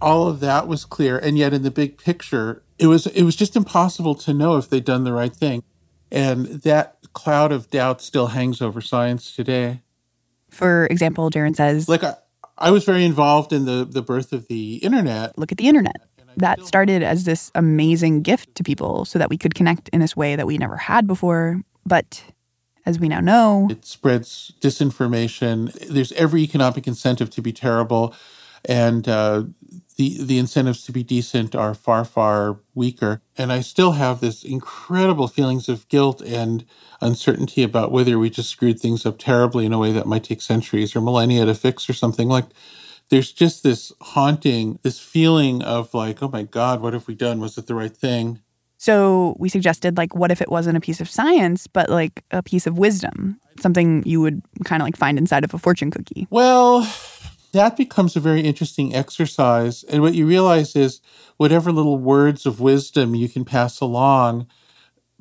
All of that was clear, and yet in the big picture, it was it was just impossible to know if they'd done the right thing. And that cloud of doubt still hangs over science today. For example, Jaron says Like I, I was very involved in the, the birth of the internet. Look at the internet. That started as this amazing gift to people so that we could connect in this way that we never had before. But as we now know, it spreads disinformation. There's every economic incentive to be terrible, and uh, the the incentives to be decent are far far weaker. And I still have this incredible feelings of guilt and uncertainty about whether we just screwed things up terribly in a way that might take centuries or millennia to fix or something like. There's just this haunting, this feeling of like, oh my God, what have we done? Was it the right thing? So we suggested, like, what if it wasn't a piece of science, but like a piece of wisdom, something you would kind of like find inside of a fortune cookie? Well, that becomes a very interesting exercise. And what you realize is whatever little words of wisdom you can pass along,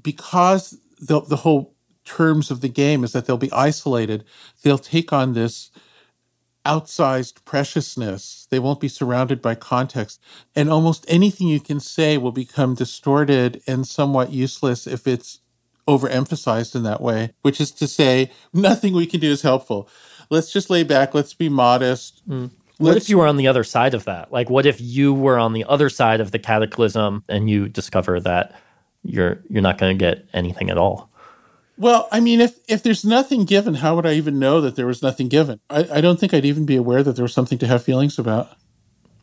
because the, the whole terms of the game is that they'll be isolated, they'll take on this outsized preciousness. They won't be surrounded by context. And almost anything you can say will become distorted and somewhat useless if it's overemphasized in that way, which is to say, nothing we can do is helpful. Let's just lay back, let's be modest. Mm. What if you were on the other side of that? Like what if you were on the other side of the cataclysm and you discover that you're you're not going to get anything at all? Well, I mean, if if there's nothing given, how would I even know that there was nothing given? I, I don't think I'd even be aware that there was something to have feelings about.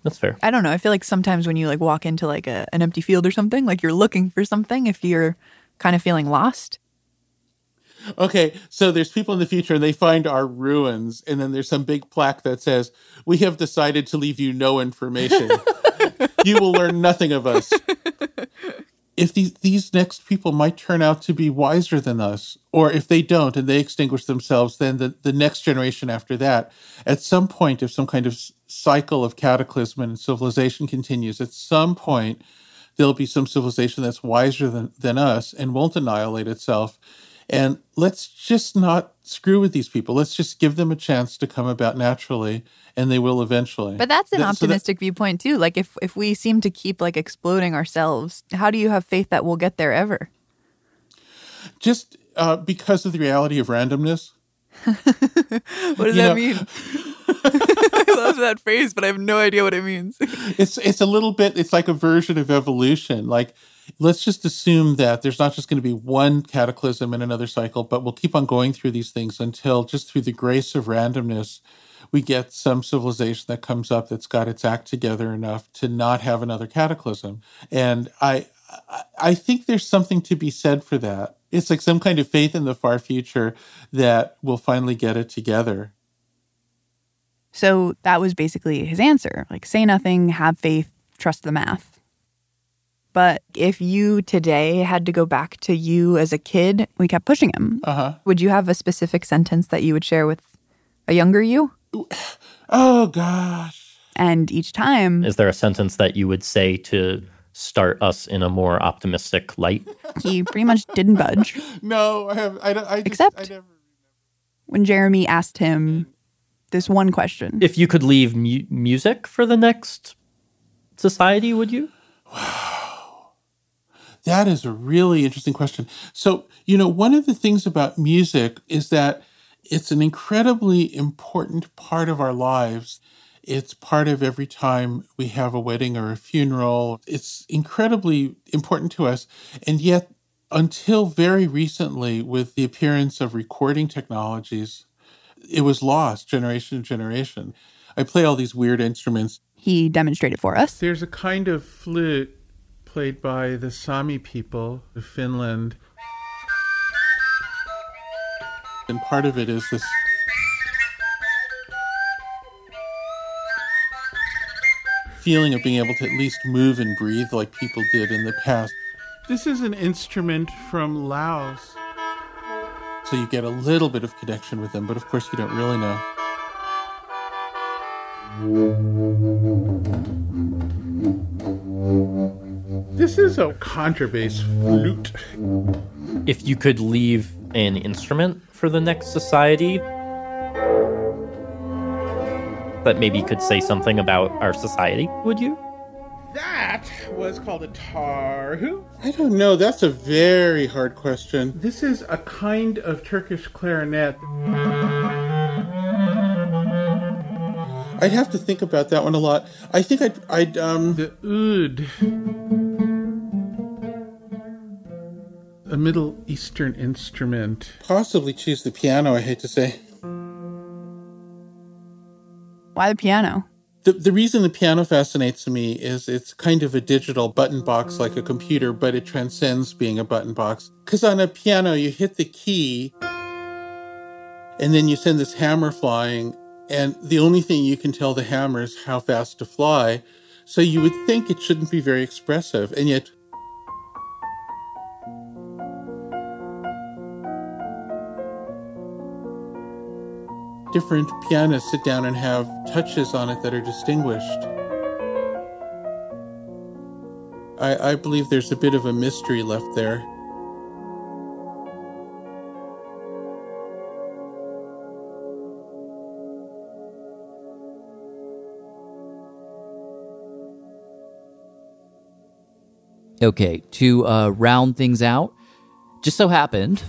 That's fair. I don't know. I feel like sometimes when you like walk into like a, an empty field or something, like you're looking for something, if you're kind of feeling lost. Okay, so there's people in the future and they find our ruins, and then there's some big plaque that says, We have decided to leave you no information. you will learn nothing of us. If these, these next people might turn out to be wiser than us, or if they don't and they extinguish themselves, then the, the next generation after that, at some point, if some kind of cycle of cataclysm and civilization continues, at some point, there'll be some civilization that's wiser than, than us and won't annihilate itself. And let's just not screw with these people. Let's just give them a chance to come about naturally, and they will eventually. But that's an That- so that- optimistic viewpoint too. Like if if we seem to keep like exploding ourselves, how do you have faith that we'll get there ever? just uh, because of the reality of randomness. What does You that know- mean? I love that phrase, but I have no idea what it means. it's it's a little bit it's like a version of evolution like let's just assume that there's not just going to be one cataclysm in another cycle but we'll keep on going through these things until just through the grace of randomness we get some civilization that comes up that's got its act together enough to not have another cataclysm and i I- think there's something to be said for that it's like some kind of faith in the far future that we'll finally get it together So that was basically his answer. Like say nothing, have faith, trust the math. But if you today had to go back to you as a kid, we kept pushing him. Uh-huh. Would you have a specific sentence that you would share with a younger you? Oh gosh. And each time Is there a sentence that you would say to start us in a more optimistic light? he pretty much didn't budge. no i have i, don't- I just, Except I never when Jeremy asked him this one question. If you could leave mu- music for the next society, would you? That is a really interesting question. So, you know, one of the things about music is that it's an incredibly important part of our lives. It's part of every time we have a wedding or a funeral. It's incredibly important to us. And yet, until very recently, with the appearance of recording technologies, it was lost generation to generation. I play all these weird instruments. He demonstrated for us. There's a kind of flute played by the Sami people of Finland. And part of it is this feeling of being able to at least move and breathe like people did in the past. This is an instrument from Laos. So you get a little bit of connection with them, but of course you don't really know. This is a contrabass flute. If you could leave an instrument for the next society that maybe could say something about our society, would you? That was called a tarhu. I don't know. That's a very hard question. This is a kind of Turkish clarinet. I'd have to think about that one a lot. I think I'd, I'd um the oud, a Middle Eastern instrument. Possibly choose the piano. I hate to say. Why the piano? The, the reason the piano fascinates me is it's kind of a digital button box like a computer, but it transcends being a button box. Because on a piano, you hit the key and then you send this hammer flying, and the only thing you can tell the hammer is how fast to fly. So you would think it shouldn't be very expressive, and yet different pianists sit down and have touches on it that are distinguished. I, I believe there's a bit of a mystery left there. Okay, to uh, round things out, just so happened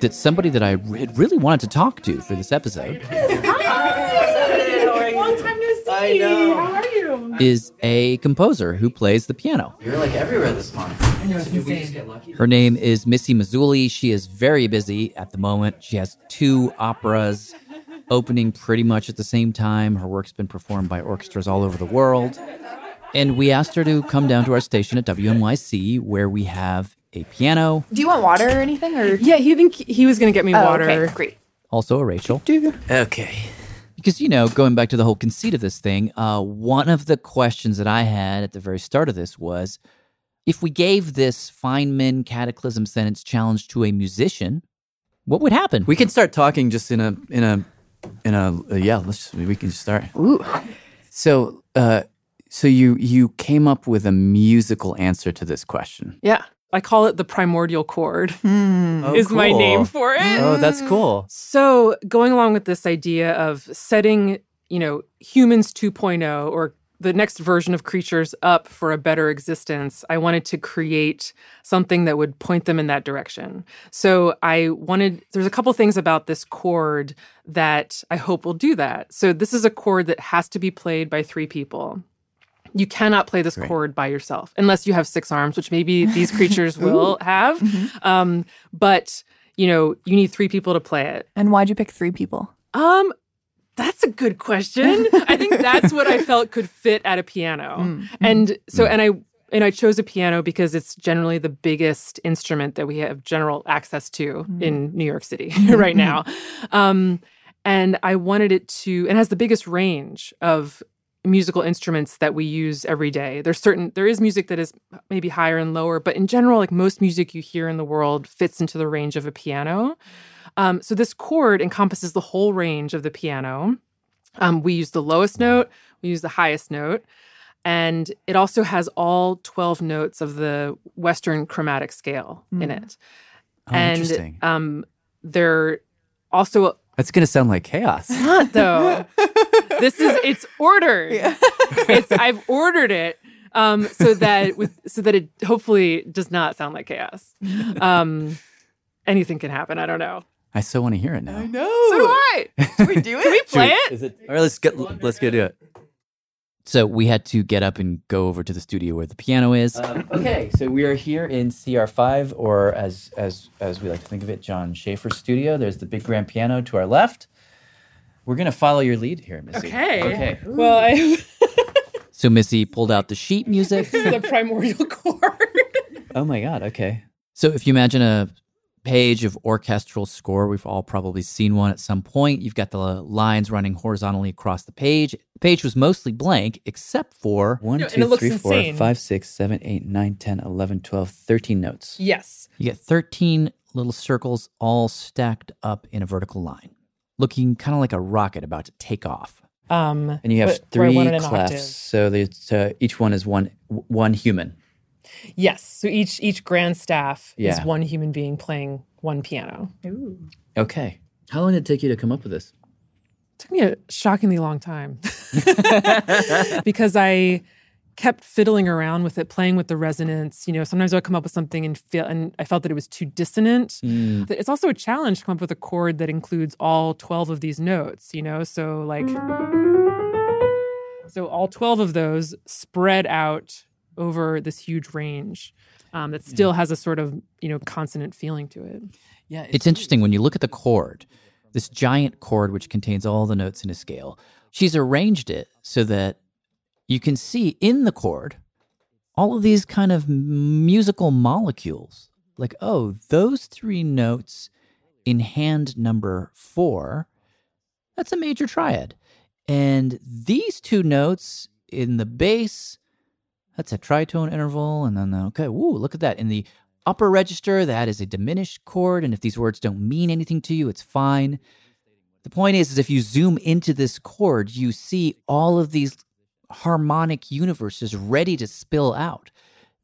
that somebody that I had really wanted to talk to for this episode Long time no see. I know. How are you? is a composer who plays the piano. You're like everywhere this month. I know, it's Did we insane. just get lucky? Her name is Missy Mazzoli. She is very busy at the moment. She has two operas opening pretty much at the same time. Her work's been performed by orchestras all over the world. And we asked her to come down to our station at WNYC where we have a piano, Do you want water or anything? Or yeah, he think he was going to get me Oh, water. okay, great. also a Rachel. Okay. Because, you know, going back to the whole conceit of this thing, uh, one of the questions that I had at the very start of this was if we gave this Feynman Cataclysm Sentence challenge to a musician, what would happen? We can start talking just in a in a in a uh, yeah. Let's we can just start. Ooh. So uh, so you you came up with a musical answer to this question. Yeah. I call it the primordial chord. Hmm. Oh, is my name for it. Oh, that's cool. So, going along with this idea of setting, you know, humans 2.0 or the next version of creatures up for a better existence, I wanted to create something that would point them in that direction. So, I wanted, there's a couple things about this chord that I hope will do that. So, this is a chord that has to be played by three people. You cannot play this chord by yourself unless you have six arms, which maybe these creatures will have. Um, but you know, you need three people to play it. And why'd you pick three people? Um, that's a good question. I think that's what I felt could fit at a piano. Mm. And so, and I and I chose a piano because it's generally the biggest instrument that we have general access to Mm. in New York City right now. Um, and I wanted it to, and has the biggest range of musical instruments that we use every day. There's certain there is music that is maybe higher and lower, but in general, like most music you hear in the world fits into the range of a piano. Um, so this chord encompasses the whole range of the piano. Um, we use the lowest note, we use the highest note, and it also has all 12 notes of the Western chromatic scale in Mm. it. Oh, and um, they're also That's gonna sound like chaos. it's not though. this is it's ordered. It's I've ordered it um, so that with so that it hopefully does not sound like chaos. Um, anything can happen. I don't know. I so want to hear it now. I know. So do I. Can we do it? Can we play we- Is it? All right, let's get let's go do it. So we had to get up and go over to the studio where the piano is. okay, so we are here in CR5, or as as as we like to think of it, John Schaefer's studio. There's the big grand piano to our left. We're gonna follow your lead here, Missy. Okay. Okay. Well, I So Missy pulled out the sheet music. this is the primordial chord. Oh my God. Okay. So if you imagine a page of orchestral score, we've all probably seen one at some point. You've got the lines running horizontally across the page. The page was mostly blank except for one, No, and two, it looks three, four, insane. five, six, seven, eight, nine, 10, 11, 12, 13 notes. Yes. You get 13 little circles all stacked up in a vertical line, looking kind of like a rocket about to take off. Um, And you have but three wanted an clefs, octave. so there's, uh, each one is one one human. Yes. So each each grand staff is one human being playing one piano. Ooh. Okay. How long did it take you to come up with this? took me a shockingly long time because I kept fiddling around with it, playing with the resonance. You know, sometimes I would come up with something and feel, and I felt that it was too dissonant. Mm. It's also a challenge to come up with a chord that includes all twelve of these notes. You know, so like, so all twelve of those spread out over this huge range um, that still has a sort of you know consonant feeling to it. Yeah, it's interesting when you look at the chord, this giant chord which contains all the notes in a scale. She's arranged it so that you can see in the chord all of these kind of musical molecules. Like, oh, those three notes in hand number four, that's a major triad. And these two notes in the bass, that's a tritone interval. And then, okay, woo, look at that. In the upper register, that is a diminished chord. And if these words don't mean anything to you, it's fine. The point is, is if you zoom into this chord, you see all of these harmonic universes ready to spill out.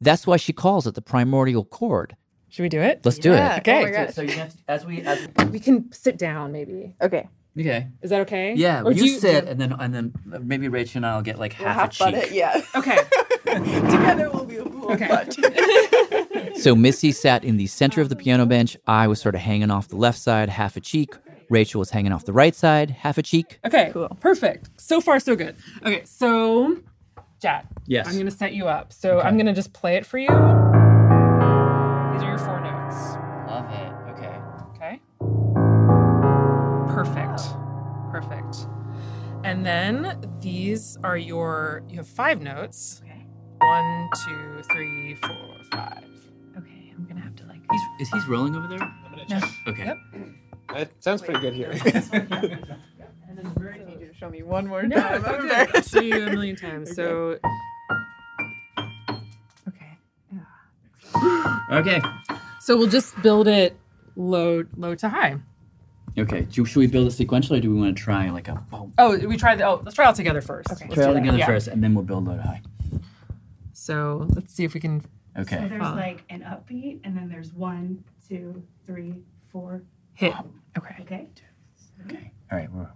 That's why she calls it the primordial chord. Should we do it? Let's do it. Okay. Oh so, you have to, as we as we can sit down maybe. Okay. okay. Is that okay? Yeah, Or you, you sit and then and then maybe Rachael and I'll get like half, a cheek. it. Yeah. Okay. Together we'll be a full Okay. So Missy sat in the center of the piano bench. I was sort of hanging off the left side, half a cheek. Rachael was hanging off the right side, half a cheek. Okay. Cool. Perfect. So far, so good. Okay. So, Jack. Yes. I'm going to set you up. So I'm going to just play it for you. These are your four notes. Love it. Okay. Okay. Perfect. Perfect. And then these are your, you have five notes. Okay. One, two, three, four, five. Okay. I'm going to have to like. He's, is he's rolling over there? No. Okay. Yep. That sounds pretty good here. And then I need you to show me one more No, time. it's I'm okay. embarrassed. I'll you a million times. So, Okay. Okay. so we'll just build it low, low to high. Okay. Do, should we build it sequentially or do we want to try like a boom? Oh, we try the. Oh, let's try all together first. Okay. Try it together first and then we'll build low to high. So let's see if we can. Okay. So there's Huh. like an upbeat, and then there's one, two, three, four. Hit. Okay. Okay. Okay. All right. We're,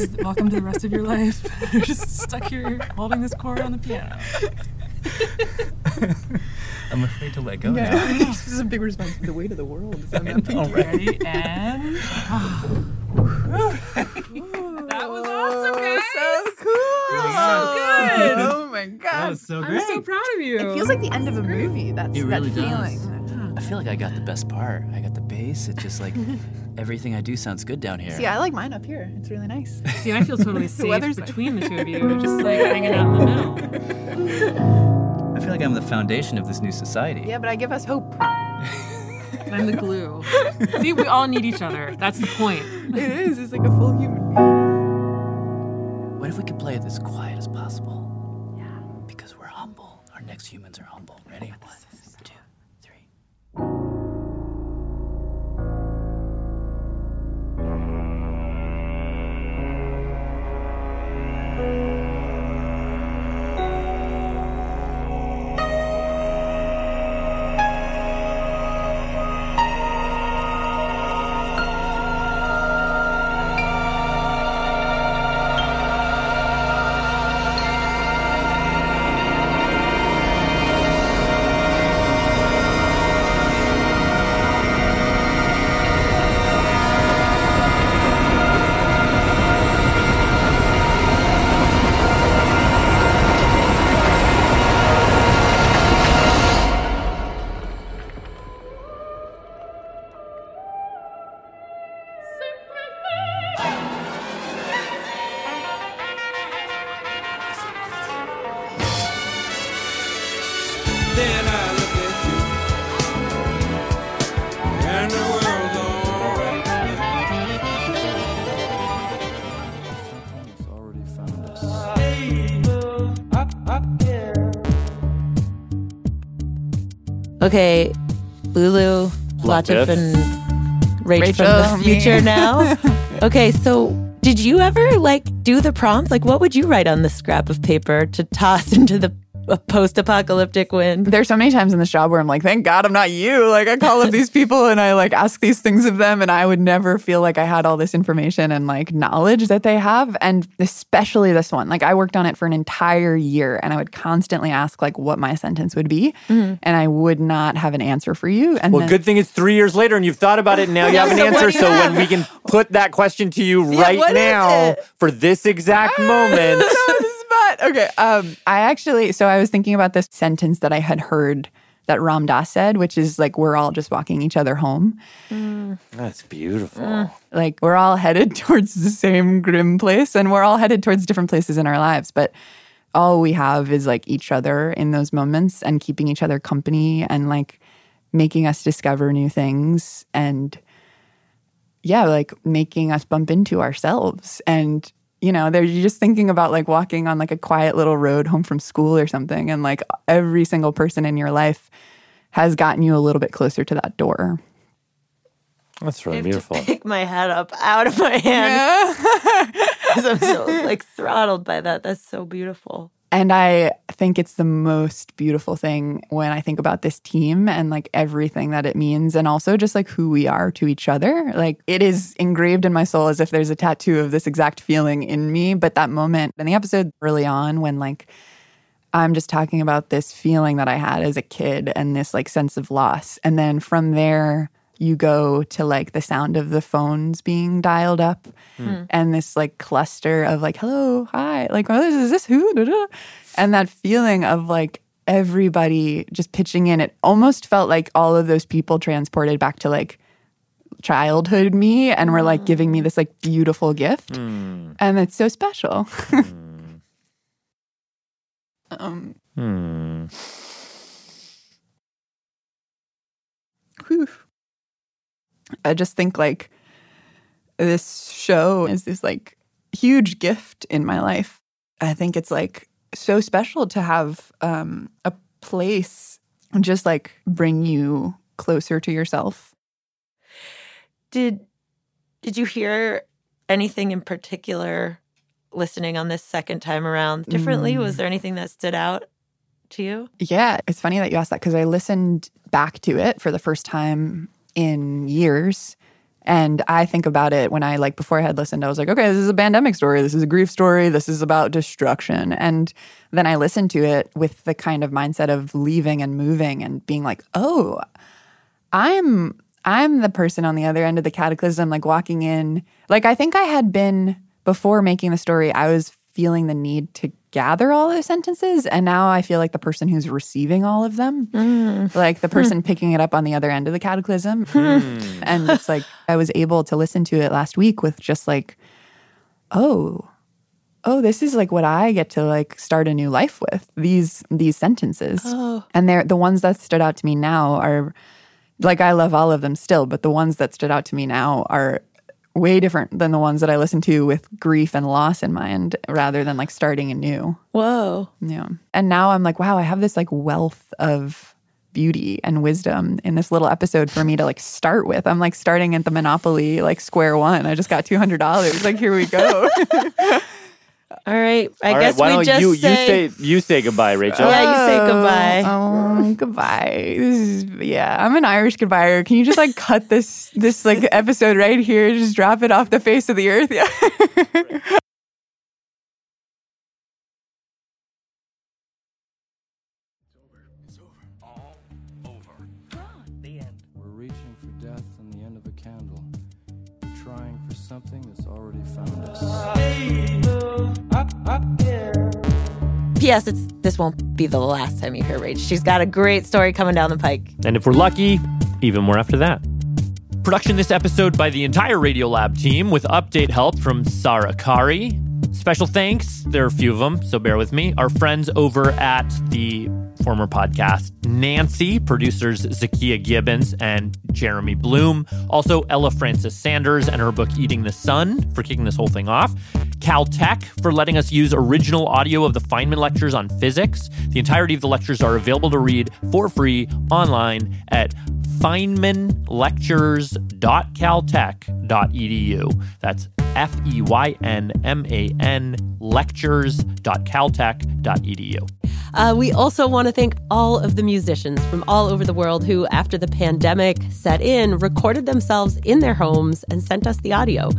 is welcome to the rest of your life. You're just stuck here holding this chord on the piano. I'm afraid to let go Yeah. now. this is a big responsibility. The weight of the world is on that know, pinky. right? Ready and. that was awesome, guys. So cool. So good. Oh my god. That was so oh, I'm so proud of you. It feels like the end of a movie. That's It really that does. feeling. I feel like I got the best part. I got the bass. It's just like everything I do sounds good down here. See, I like mine up here. It's really nice. See, I feel totally The safe weather's between the two of you, just like hanging out in the middle. I feel like I'm the foundation of this new society. Yeah, but I give us hope. I'm the glue. See, we all need each other. That's the point. It is. It's like a full human being. What if we could play it as quiet as possible? Yeah. Because we're humble. Our next humans are humble. Ready? Okay, Lulu, Latif, Latif. and Rach Rachael, from the future now. okay, so did you ever like do the prompt? Like, what would you write on the scrap of paper to toss into the uh, post-apocalyptic wind? There's so many times in this job where I'm like, thank God I'm not you. Like I call up these people and I like ask these things of them and I would never feel like I had all this information and like knowledge that they have. And especially this one. Like I worked on it for an entire year and I would constantly ask like what my sentence would be. And I would not have an answer for you. And Well, then- good thing it's three years later and you've thought about it and now you have an so answer. So have? when we can put that question to you Yeah, right what is now for this exact moment. spot. Okay. Um, I actually, so I was thinking about this sentence that I had heard that Ram Dass said, which is like, we're all just walking each other home. That's beautiful. Mm. Like, we're all headed towards the same grim place and we're all headed towards different places in our lives. But all we have is like each other in those moments and keeping each other company and like making us discover new things and yeah, like making us bump into ourselves. And, you know, they're just thinking about like walking on like a quiet little road home from school or something. And like every single person in your life has gotten you a little bit closer to that door. That's really I have beautiful. To pick my head up out of my hand. 'Cause I'm so like throttled by that. That's so beautiful. And I think it's the most beautiful thing when I think about this team and like everything that it means, and also just like who we are to each other. Like it is engraved in my soul as if there's a tattoo of this exact feeling in me. But that moment in the episode early on, when like I'm just talking about this feeling that I had as a kid and this like sense of loss. And then from there, you go to like the sound of the phones being dialed up Hmm. and this like cluster of like, hello, hi, like, oh, is this who? Da, da. And that feeling of like everybody just pitching in. It almost felt like all of those people transported back to like childhood me and were like giving me this like beautiful gift. Hmm. And it's so special. um, Hmm. whew. I just think like this show is this like huge gift in my life. I think it's like so special to have um, a place just like bring you closer to yourself. Did did you hear anything in particular listening on this second time around differently? Mm. Was there anything that stood out to you? Yeah, it's funny that you asked that because I listened back to it for the first time in years. And I think about it when I like before I had listened, I was like, okay, this is a pandemic story. This is a grief story. This is about destruction. And then I listened to it with the kind of mindset of leaving and moving and being like, oh, I'm I'm the person on the other end of the cataclysm, like walking in. Like I think I had been before making the story, I was feeling the need to gather all those sentences. And now I feel like the person who's receiving all of them, mm. like the hmm. person picking it up on the other end of the cataclysm. Hmm. Hmm. and it's like I was able to listen to it last week with just like, oh, oh, this is like what I get to like start a new life with these these sentences. Oh. And they're the ones that stood out to me now are like I love all of them still, but the ones that stood out to me now are way different than the ones that I listened to with grief and loss in mind rather than like starting anew. Whoa. Yeah. And now I'm like, wow, I have this like wealth of beauty and wisdom in this little episode for me to like start with. I'm like starting at the Monopoly like square one. I just got $200. Like here we go. All right. I All right, guess why we don't just you say, you say you say goodbye, Rachael? Yeah, you say oh, goodbye. Oh, goodbye. This is yeah. I'm an Irish goodbye. Can you just like cut this this like episode right here? Just drop it off the face of the earth. Yeah. We're reaching for death and the end of a candle. We're trying for something that's already found us. P.S. It's this won't be the last time you hear Rach. She's got a great story coming down the pike. And if we're lucky, even more after that. Production this episode by the entire Radiolab team with update help from Sarah Qari. Special thanks, there are a few of them, so bear with me. Our friends over at the former podcast Nancy, producers Zakiya Gibbons and Jeremy Bloom. Also, Ella Frances Sanders and her book Eating the Sun for kicking this whole thing off. Caltech for letting us use original audio of the Feynman lectures on physics. The entirety of the lectures are available to read for free online at feynmanlectures.caltech.edu. That's F E Y N M A N lectures.caltech.edu. Uh, we also want to thank all of the musicians from all over the world who, after the pandemic set in, recorded themselves in their homes and sent us the audio.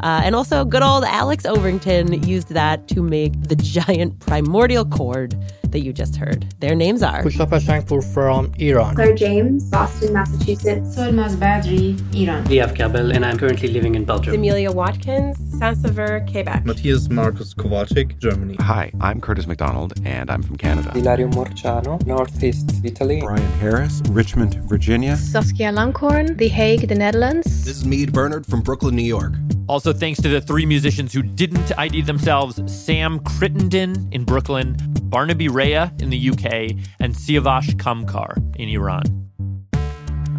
Uh, and also, good old Alex Overington used that to make the giant primordial chord that you just heard. Their names are Pushapa Shankpur from Iran. Claire James, Boston, Massachusetts. Solmaz Badri, Iran. Liav Kabel, and I'm currently living in Belgium. Amelia Watkins, Saint-Sever, Quebec. Matthias Marcus Kowalczyk, Germany. Hi, I'm Curtis McDonald, and I'm from Canada. Ilario Morciano, Northeast Italy. Brian Harris, Richmond, Virginia. Saskia Langhorn, The Hague, the Netherlands. This is Mead Bernard from Brooklyn, New York. Also, thanks to the three musicians who didn't ID themselves Sam Crittenden in Brooklyn, Barnaby Rhea in the UK, and Siavash Kamkar in Iran.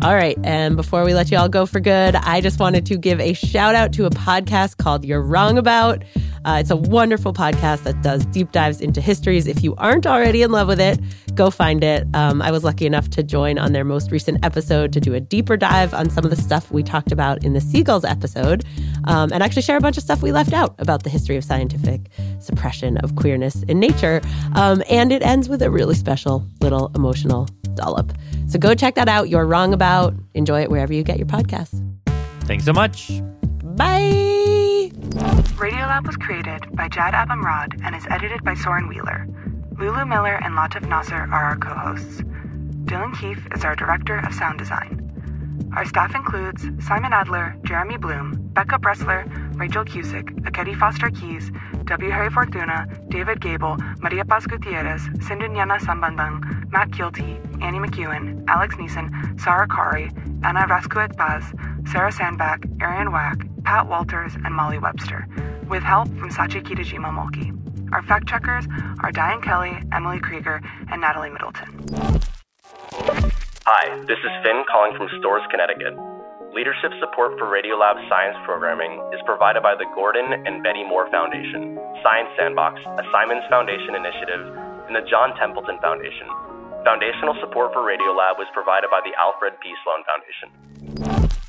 All right. And before we let you all go for good, I just wanted to give a shout out to a podcast called You're Wrong About. Uh, it's a wonderful podcast that does deep dives into histories. If you aren't already in love with it, go find it. Um, I was lucky enough to join on their most recent episode to do a deeper dive on some of the stuff we talked about in the Seagulls episode um, and actually share a bunch of stuff we left out about the history of scientific suppression of queerness in nature. Um, and it ends with a really special little emotional dollop. So go check that out. You're wrong about. Enjoy it wherever you get your podcasts. Thanks so much. Bye. Radiolab was created by Jad Abumrad and is edited by Soren Wheeler. Lulu Miller and Latif Nasser are our co-hosts. Dylan Keefe is our director of sound design. Our staff includes Simon Adler, Jeremy Bloom, Becca Bressler, Rachael Cusick, Ekedi Fausther-Keeys, W. Harry Fortuna, David Gebel, Maria Paz Gutierrez, Sindhu Gnanasambandan, Matt Kielty, Annie McEwen, Alex Neason, Sarah Qari, Anna Rascouët-Paz, Sarah Sandbach, Ariane Wack, Pat Walters, and Molly Webster, with help from Sachi Kitajima Mulkey. Our fact checkers are Diane Kelly, Emily Krieger, and Natalie Middleton. Hi, this is Finn calling from Storrs, Connecticut. Leadership support for Radiolab science programming is provided by the Gordon and Betty Moore Foundation, Science Sandbox, a Simons Foundation initiative, and the John Templeton Foundation. Foundational support for Radiolab was provided by the Alfred P. Sloan Foundation.